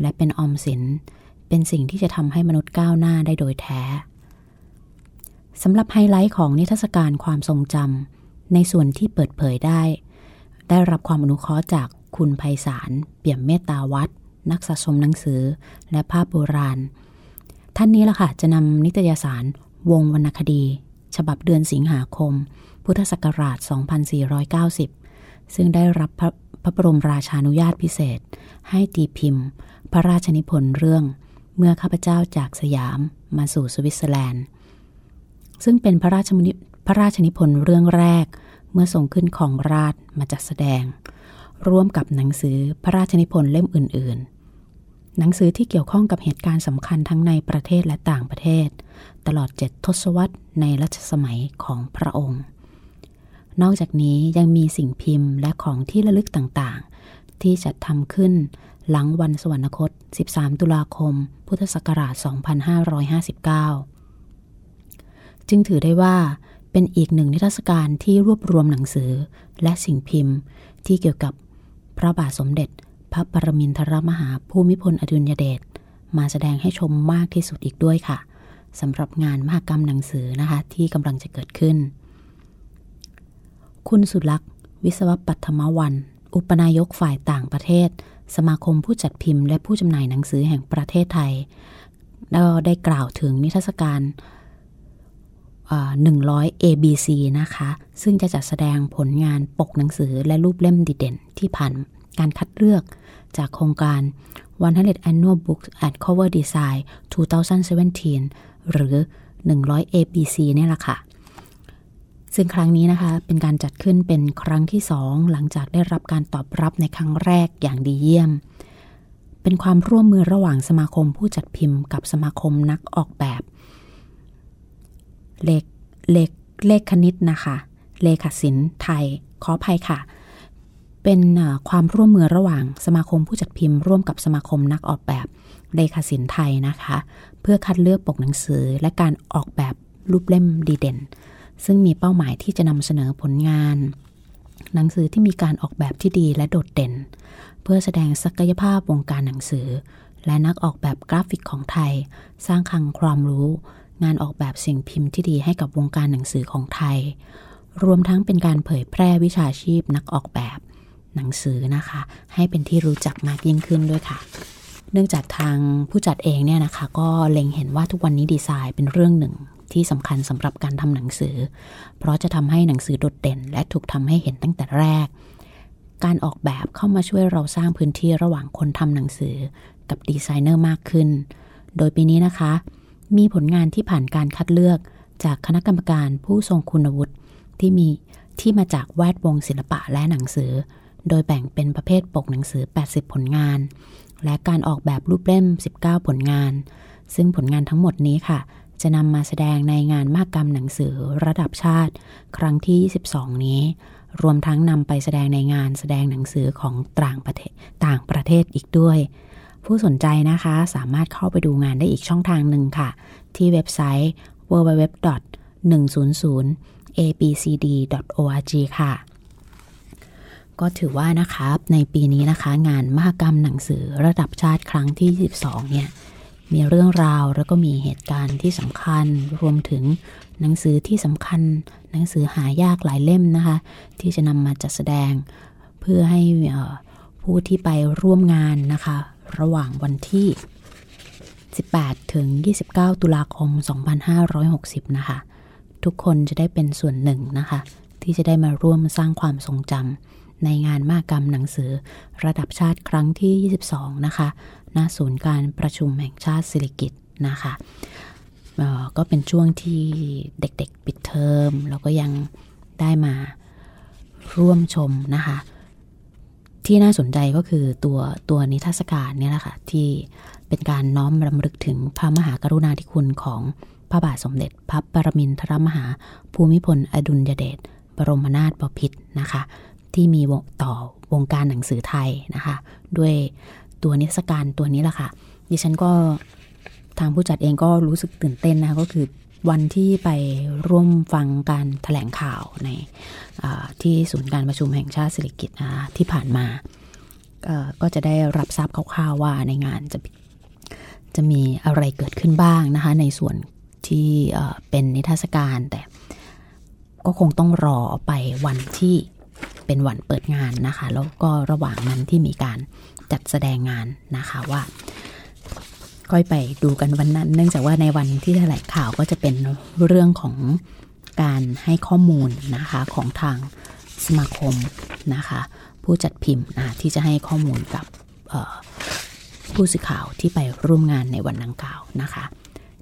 Speaker 2: และเป็นออมสิน เป็นสิ่งที่จะทำให้มนุษย์ก้าวหน้าได้โดยแท้สำหรับไฮไลท์ของนิทรรศการความทรงจำในส่วนที่เปิดเผยได้ ได้รับความอนุเคราะห์จากคุณไพศาลเปี่ยมเมตตาวัดนักสะสมหนังสือและภาพโบราณ ท่านนี้ละค่ะจะนำนิตยสารวงวรรณคดี ฉบับเดือนสิงหาคม พุทธศักราช 2490 ซึ่งได้รับพระพระบรมราชานุญาตพิเศษ ให้ตีพิมพ์ พระราชนิพนธ์เรื่อง เมื่อข้าพเจ้าจากสยามมาสู่สวิตเซอร์แลนด์ ซึ่งเป็นพระราชนิพนธ์เรื่องแรก เมื่อส่งขึ้นของราชมาจัดแสดง ร่วมกับหนังสือพระราชนิพนธ์เล่มอื่น ๆ หนังสือที่เกี่ยวข้องกับเหตุการณ์สำคัญทั้งในประเทศและต่างประเทศ ตลอดเจ็ดทศวรรษในรัชสมัยของพระองค์ นอกจากนี้ยังมีสิ่งพิมพ์และของที่ระลึกต่างๆ ที่จัดทำขึ้นหลังวันสวรรคต 13 ตุลาคม พุทธศักราช 2559 จึงถือได้ว่า เป็นอีกหนึ่งนิทรรศการที่รวบรวมหนังสือและสิ่งพิมพ์ที่เกี่ยวกับพระบาทสมเด็จ พระปรมินทรมหาภูมิพลอดุลยเดชมาแสดงให้ชมมากที่สุดอีกด้วยค่ะสำหรับงานมหกรรมหนังสือนะคะที่กำลังจะเกิดขึ้น คุณสุลักษ์วิศวปัทมวัน อุปนายกฝ่ายต่างประเทศ สมาคมผู้จัดพิมพ์และผู้จำหน่ายหนังสือแห่งประเทศไทย ได้กล่าวถึงนิทรรศการ 100 ABC นะคะ ซึ่งจะจัดแสดงผลงานปกหนังสือและรูปเล่มดีเด่นที่ผ่านการคัดเลือกจากโครงการ 100 Annual Books and Cover Design 2017 หรือ 100 ABC เนี่ยแหละค่ะ ซึ่งครั้งนี้นะคะเป็นการจัดขึ้นเป็นครั้งที่สองหลังจากได้รับการตอบรับในครั้งแรกอย่างดีเยี่ยม เป็นความร่วมมือระหว่างสมาคมผู้จัดพิมพ์กับสมาคมนักออกแบบ เลขเลขเลขคณิตนะคะ เลขศิลป์ไทย ขออภัยค่ะ เป็นความร่วมมือระหว่างสมาคมผู้จัดพิมพ์ร่วมกับสมาคมนักออกแบบเลขาศิลป์ไทยนะคะ เพื่อคัดเลือกปกหนังสือและการออกแบบรูปเล่มดีเด่น ซึ่งมีเป้าหมายที่จะนำเสนอผลงาน หนังสือที่มีการออกแบบที่ดีและโดดเด่น เพื่อแสดงศักยภาพวงการหนังสือ และนักออกแบบกราฟิกของไทย สร้างคลังความรู้ งานออกแบบสิ่งพิมพ์ที่ดีให้กับวงการหนังสือของไทย รวมทั้งเป็นการเผยแพร่วิชาชีพนักออกแบบหนังสือนะคะ ให้เป็นที่รู้จักมากยิ่งขึ้นด้วยค่ะ เนื่องจากทางผู้จัดเองเนี่ยนะคะ ก็เล็งเห็นว่าทุกวันนี้ดีไซน์เป็นเรื่องหนึ่งที่สำคัญสำหรับการทำหนังสือ เพราะจะทำให้หนังสือโดดเด่น และถูกทำให้เห็นตั้งแต่แรก การออกแบบเข้ามาช่วยเราสร้างพื้นที่ระหว่างคนทำหนังสือ กับดีไซเนอร์มากขึ้น โดยปีนี้นะคะ มีผลงานที่ผ่านการคัดเลือกจากคณะกรรมการผู้ทรงคุณวุฒิที่มีที่มาจากแวดวงศิลปะและหนังสือ โดยแบ่งเป็นประเภทปกหนังสือ 80 ผลงาน และการออกแบบรูปเล่ม 19 ผลงาน ซึ่งผลงานทั้งหมดนี้ค่ะ จะนำมาแสดงในงานมหกรรมหนังสือระดับชาติ ครั้งที่ 22 นี้ รวมทั้งนำไปแสดงในงานแสดงหนังสือของต่างประเทศต่างประเทศอีกด้วย ผู้สนใจนะคะ สามารถเข้าไปดูงานได้อีกช่องทางหนึ่งค่ะ ที่เว็บไซต์ www.100abcd.org ค่ะ ก็ถือว่านะคะในปีนี้นะคะงานมหกรรมหนังสือระดับชาติครั้งที่ 12 เนี่ย มีเรื่องราวแล้วก็มีเหตุการณ์ที่สำคัญรวมถึงหนังสือที่สำคัญ หนังสือหายากหลายเล่มนะคะ ที่จะนำมาจัดแสดงเพื่อให้ผู้ที่ไปร่วมงานนะคะ ระหว่างวันที่ 18 ถึง 29 ตุลาคม 2560 นะคะ ทุกคนจะได้เป็นส่วนหนึ่งนะคะ ที่จะได้มาร่วมสร้างความทรงจำในงานมากรรมหนังสือระดับชาติครั้งที่ 22 นะคะณศูนย์การประชุมแห่งชาติสิริกิตนะคะก็เป็นช่วงที่เด็กๆปิดเทอมแล้วก็ยังได้มาร่วมชมนะคะ ที่น่าสนใจก็คือตัวตัวนิทรรศการเนี่ยแหละค่ะที่เป็นการน้อมรำลึกถึงพระมหากรุณาธิคุณของพระบาทสมเด็จ พระปรมินทรมหาภูมิพลอดุลยเดชบรมนาถบพิตรนะคะ ที่มีต่อวงการหนังสือไทยนะคะ ด้วยตัวนิทรรศการตัวนี้แหละค่ะ ดิฉันก็ทางผู้จัดเองก็รู้สึกตื่นเต้นนะคะก็คือ วันที่ไปร่วมฟังการถแถลงข่าวในที่ศูนย์การประชุมแห่งชาติสิริกิตนะที่ผ่านมา ก็จะได้รับทราบคร่าวๆว่าในงานจะจะมีอะไรเกิดขึ้นบ้างนะคะในส่วนที่เป็นนิทรรศการแต่ก็คงต้องรอไปวันที่เป็นวันเปิดงานนะคะ แล้วก็ระหว่างนั้นที่มีการจัดแสดงงานนะคะว่า ค่อยไปดูกันวันนั้น เนื่องจากว่าในวันที่แถลงข่าวก็จะเป็นเรื่องของการให้ข้อมูลนะคะของทางสมาคมนะคะผู้จัดพิมพ์นะที่จะให้ข้อมูลกับผู้สื่อข่าวที่ไปร่วมงานในวันดังกล่าวนะคะ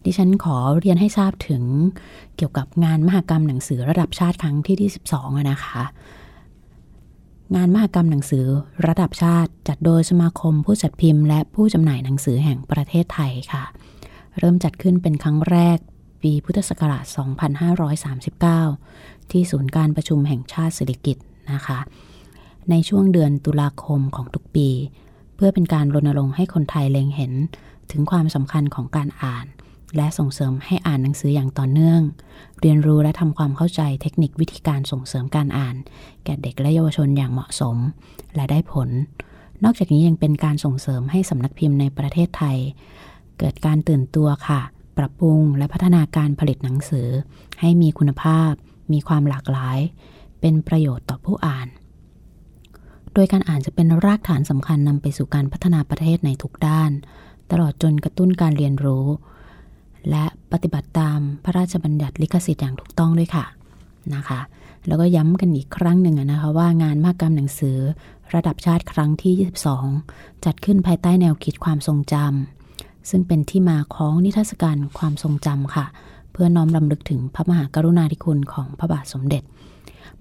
Speaker 2: ดิฉันขอเรียนให้ทราบถึงเกี่ยวกับงานมหกรรมหนังสือระดับชาติครั้งที่ที่12นะคะ งานมหกรรมหนังสือระดับชาติจัดโดยสมาคมผู้จัดพิมพ์และผู้จำหน่ายหนังสือแห่งประเทศไทยค่ะ เริ่มจัดขึ้นเป็นครั้งแรกปีพุทธศักราช 2539 ที่ศูนย์การประชุมแห่งชาติสิริกิตนะคะ ในช่วงเดือนตุลาคมของทุกปี เพื่อเป็นการรณรงค์ให้คนไทยเล็งเห็นถึงความสำคัญของการอ่าน และส่งเสริมให้อ่านหนังสืออย่างต่อเนื่อง เรียนรู้และทำความเข้าใจเทคนิควิธีการส่งเสริมการอ่าน แก่เด็กและเยาวชนอย่างเหมาะสม และได้ผล นอกจากนี้ยังเป็นการส่งเสริมให้สำนักพิมพ์ในประเทศไทย เกิดการตื่นตัวค่ะ ปรับปรุงและพัฒนาการผลิตหนังสือ ให้มีคุณภาพ มีความหลากหลาย เป็นประโยชน์ต่อผู้อ่าน โดยการอ่านจะเป็นรากฐานสำคัญนำไปสู่การพัฒนาประเทศในทุกด้าน ตลอดจนกระตุ้นการเรียนรู้ และปฏิบัติตามพระราชบัญญัติลิขสิทธิ์อย่างถูกต้องด้วยค่ะนะคะ แล้วก็ย้ำกันอีกครั้งหนึ่งนะคะว่างานมากรรมหนังสือ ระดับชาติครั้งที่ 22 จัดขึ้นภายใต้แนวคิดความทรงจำซึ่งเป็นที่มาของนิทรรศการความทรงจำค่ะ เพื่อน้อมรำลึกถึงพระมหากรุณาธิคุณของพระบาทสมเด็จ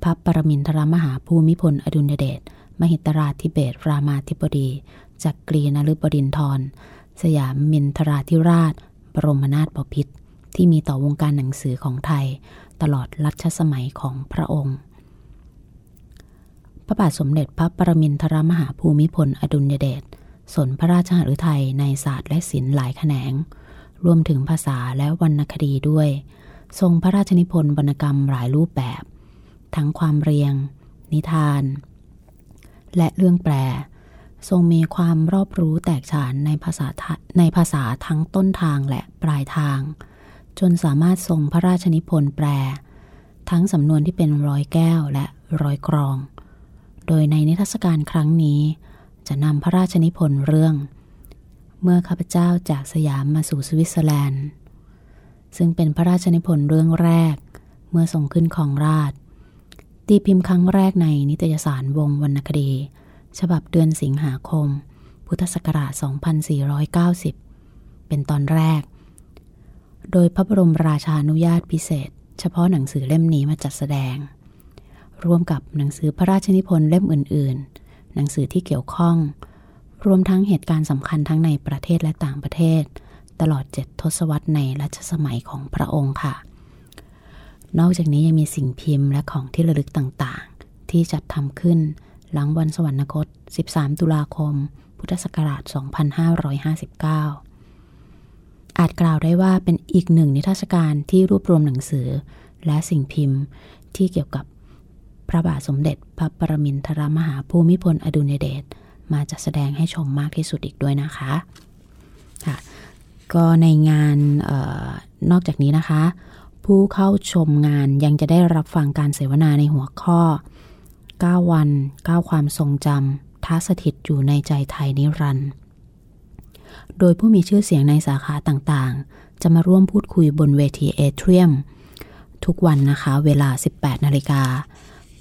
Speaker 2: พระปรมินทรมหาภูมิพลอดุลยเดชมหิตราธิเบศรามาธิบดีจักกรีนฤบดินทรสยามมินทราธิราช บรมนาถบพิตรที่มีต่อวงการหนังสือของไทย ตลอดรัชสมัยของพระองค์ พระบาทสมเด็จพระปรมินทรมหาภูมิพลอดุลยเดชสนพระราชหฤทัยในศาสตร์และศิลป์หลายแขนง รวมถึงภาษาและวรรณคดีด้วย ทรงพระราชนิพนธ์วรรณกรรมหลายรูปแบบ ทั้งความเรียง นิทาน และเรื่องแปล ทรงมีความรอบรู้แตกฉานในภาษาในภาษาทั้งต้นทางและปลายทาง จนสามารถทรงพระราชนิพนธ์แปล ทั้งสำนวนที่เป็นร้อยแก้วและร้อยกรอง โดยในนิทรรศการครั้งนี้ จะนำพระราชนิพนธ์เรื่อง เมื่อข้าพเจ้าจากสยามมาสู่สวิตเซอร์แลนด์ ซึ่งเป็นพระราชนิพนธ์เรื่องแรก เมื่อทรงขึ้นของราชตีพิมพ์ครั้งแรกในนิตยสารวงวรรณคดี ฉบับเดือนสิงหาคม พุทธศักราช 2490 เป็นตอนแรก โดยพระบรมราชานุญาตพิเศษ เฉพาะหนังสือเล่มนี้มาจัดแสดง ร่วมกับหนังสือพระราชนิพนธ์เล่มอื่น ๆ หนังสือที่เกี่ยวข้อง รวมทั้งเหตุการณ์สำคัญทั้งในประเทศและต่างประเทศ ตลอดเจ็ดทศวรรษในรัชสมัยของพระองค์ค่ะ นอกจากนี้ยังมีสิ่งพิมพ์และของที่ระลึกต่างๆ ที่จัดทำขึ้น หลังวันสวรรคต 13 ตุลาคม พุทธศักราช 2559 อาจกล่าวได้ว่าเป็นอีกหนึ่งนิทรรศการที่รวบรวมหนังสือ และสิ่งพิมพ์ที่เกี่ยวกับพระบาทสมเด็จพระปรมินทรมหาภูมิพลอดุลยเดชมาจัดแสดงให้ชมมากที่สุดอีกด้วยนะคะค่ะก็ในงานออนอกจากนี้นะคะ ผู้เข้าชมงานยังจะได้รับฟังการเสวนาในหัวข้อ 9 วัน 9 ความทรงจำท้าสถิตอยู่ในใจไทยนิรันดร์โดยผู้มีชื่อเสียงในสาขาต่างๆ จะมาร่วมพูดคุยบนเวทีเอเทรียม ทุกวันนะคะ เวลา 18 นาฬิกา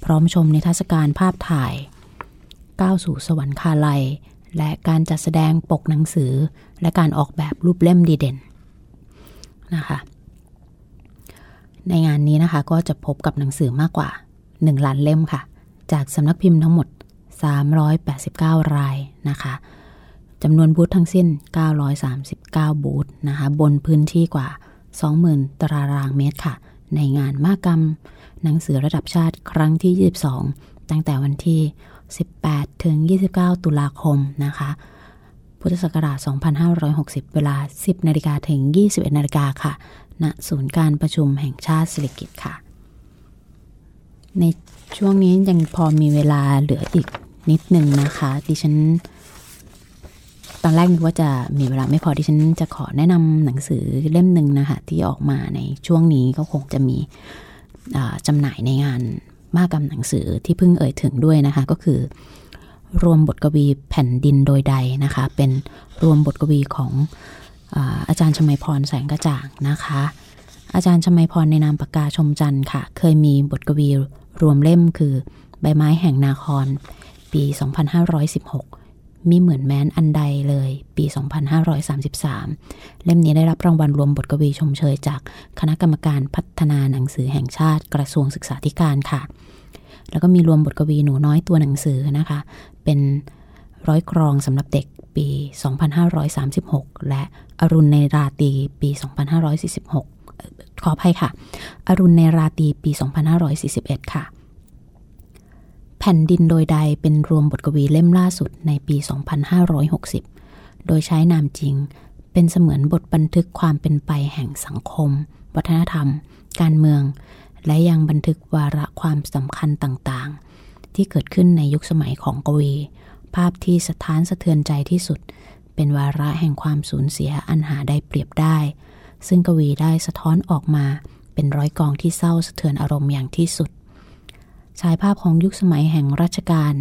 Speaker 2: พร้อมชมนิทรรศการภาพถ่าย ก้าวสู่สวรรคาลัย และการจัดแสดงปกหนังสือ และการออกแบบรูปเล่มดีเด่นนะคะ ในงานนี้นะคะก็จะพบกับหนังสือมากกว่า 1 ล้านเล่มค่ะ จากสำนักพิมพ์ทั้งหมด 389 รายนะคะจำนวนบูธทั้งสิ้น 939 บูธนะคะบนพื้นที่กว่า 20,000 ตารางเมตรค่ะ ในงานมากรรม หนังสือระดับชาติครั้งที่ 22 ตั้งแต่วันที่ 18 ถึง 29 ตุลาคมนะคะ พุทธศักราช 2560 เวลา 10 นาฬิกาถึง 21 นาฬิกาค่ะณศูนย์การประชุมแห่งชาติสิริกิตค่ะ ใน ช่วงนี้ยังพอมีเวลาเหลืออีกนิดหนึ่งนะคะ ดิฉัน ตอนแรกนึกว่าจะมีเวลาไม่พอที่ฉันจะขอแนะนำหนังสือเล่มหนึ่งนะคะ ที่ออกมาในช่วงนี้ก็คงจะมีจำหน่ายในงานมากกรรมหนังสือที่เพิ่งเอ่ยถึงด้วยนะคะ ก็คือ รวมบทกวีแผ่นดินโดยใดนะคะ เป็นรวมบทกวีของอาอาจารย์ชมัยพรแสงกระจ่างนะคะ อาจารย์ชมัยพรในนามปากกาชมจันทร์ค่ะ เคยมีบทกวี รวมเล่มคือใบไม้แห่งนาครปี 2516 มีเหมือนแม้นอันใดเลย ปี 2533 เล่มนี้ได้รับรางวัลรวมบทกวีชมเชยจากคณะกรรมการพัฒนาหนังสือแห่งชาติกระทรวงศึกษาธิการค่ะ แล้วก็มีรวมบทกวีหนูน้อยตัวหนังสือนะคะ เป็นร้อยกรองสำหรับเด็กปี 2536 และอรุณในราตีปี 2546 ขออภัยค่ะ อรุณในราตีปี 2541 ค่ะ แผ่นดินโดยใดเป็นรวมบทกวีเล่มล่าสุดในปี 2560 โดยใช้นามจริง เป็นเสมือนบทบันทึกความเป็นไปแห่งสังคม วัฒนธรรม การเมือง และยังบันทึกวาระความสำคัญต่างๆ ที่เกิดขึ้นในยุคสมัยของกวี ภาพที่สะท้านสะเทือนใจที่สุด เป็นวาระแห่งความสูญเสียอันหาได้เปรียบได้ ซึ่งกวีได้สะท้อนออกมาเป็นร้อยกองที่เศร้าสะเทือนอารมณ์อย่างที่สุด ฉายภาพของยุคสมัยแห่งรัชกาล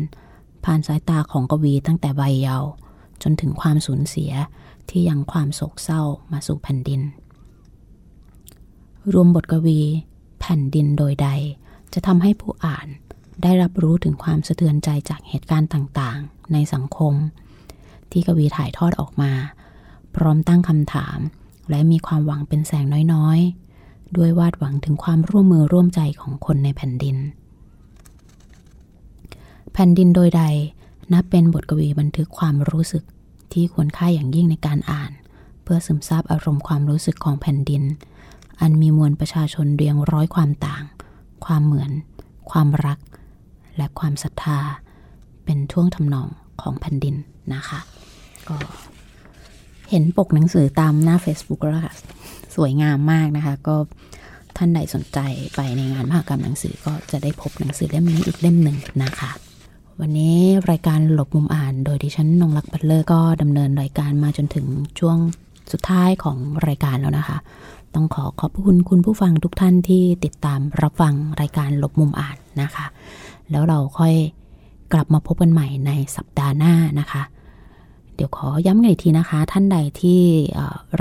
Speaker 2: ผ่านสายตาของกวีตั้งแต่วัยเยาว์จนถึงความสูญเสียที่ยังความโศกเศร้ามาสู่แผ่นดิน รวมบทกวี แผ่นดินโดยใด จะทำให้ผู้อ่านได้รับรู้ถึงความสะเทือนใจจากเหตุการณ์ต่างๆ ในสังคม ที่กวีถ่ายทอดออกมา พร้อมตั้งคำถาม และมีความหวังเป็นแสงน้อยๆ ด้วยวาดหวังถึงความร่วมมือร่วมใจของคนในแผ่นดิน แผ่นดินโดยใดนับเป็นบทกวีบันทึกความรู้สึกที่ควรค่าอย่างยิ่งในการอ่าน เพื่อซึมซาบอารมณ์ความรู้สึกของแผ่นดิน อันมีมวลประชาชนเรียงร้อยความต่าง ความเหมือน ความรัก และความศรัทธา เป็นท่วงทำนองของแผ่นดินนะคะ ก็ เห็นปกหนังสือตามหน้า Facebook แล้วค่ะ สวยงามมากนะคะ ก็ท่านใดสนใจไปในงานมหกรรมหนังสือก็จะได้พบหนังสือเล่มนี้อีกเล่มหนึ่งนะคะ วันนี้รายการหลบมุมอ่านโดยดิฉันนงรักพัตเลอร์ก็ดำเนินรายการมาจนถึงช่วงสุดท้ายของรายการแล้วนะคะ ต้องขอขอบคุณคุณผู้ฟังทุกท่านที่ติดตามรับฟังรายการหลบมุมอ่านนะคะ แล้วเราค่อยกลับมาพบกันใหม่ในสัปดาห์หน้านะคะ เดี๋ยวขอย้ำกันอีกทีนะคะ ท่านใดที่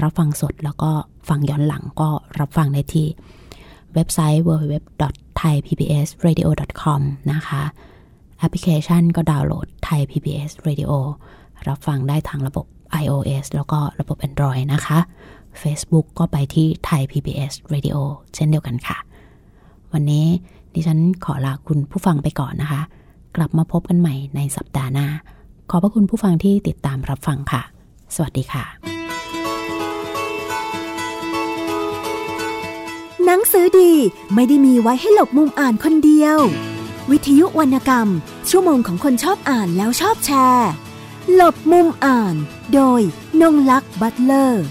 Speaker 2: รับฟังสดแล้วก็ฟังย้อนหลังก็รับฟังได้ที่เว็บไซต์ www.thaipbsradio.com นะคะ แอปพลิเคชันก็ดาวน์โหลดไทย PBS Radio รับฟังได้ทางระบบ iOS แล้วก็ระบบ Android นะคะ Facebook ก็ไปที่ไทย PBS Radio เช่นเดียวกันค่ะ วันนี้ดิฉันขอลาคุณผู้ฟังไปก่อนนะคะ กลับมาพบกันใหม่ในสัปดาห์หน้า ขอบพระคุณผู้ฟังที่ติดตามรับฟังค่ะ สวัสดีค่ะ
Speaker 1: หนังสือดีไม่ได้มีไว้ให้หลบมุมอ่านคนเดียว วิทยุวรรณกรรม ชั่วโมงของคนชอบอ่านแล้วชอบแชร์ หลบมุมอ่าน โดยนงลักษ์บัตเลอร์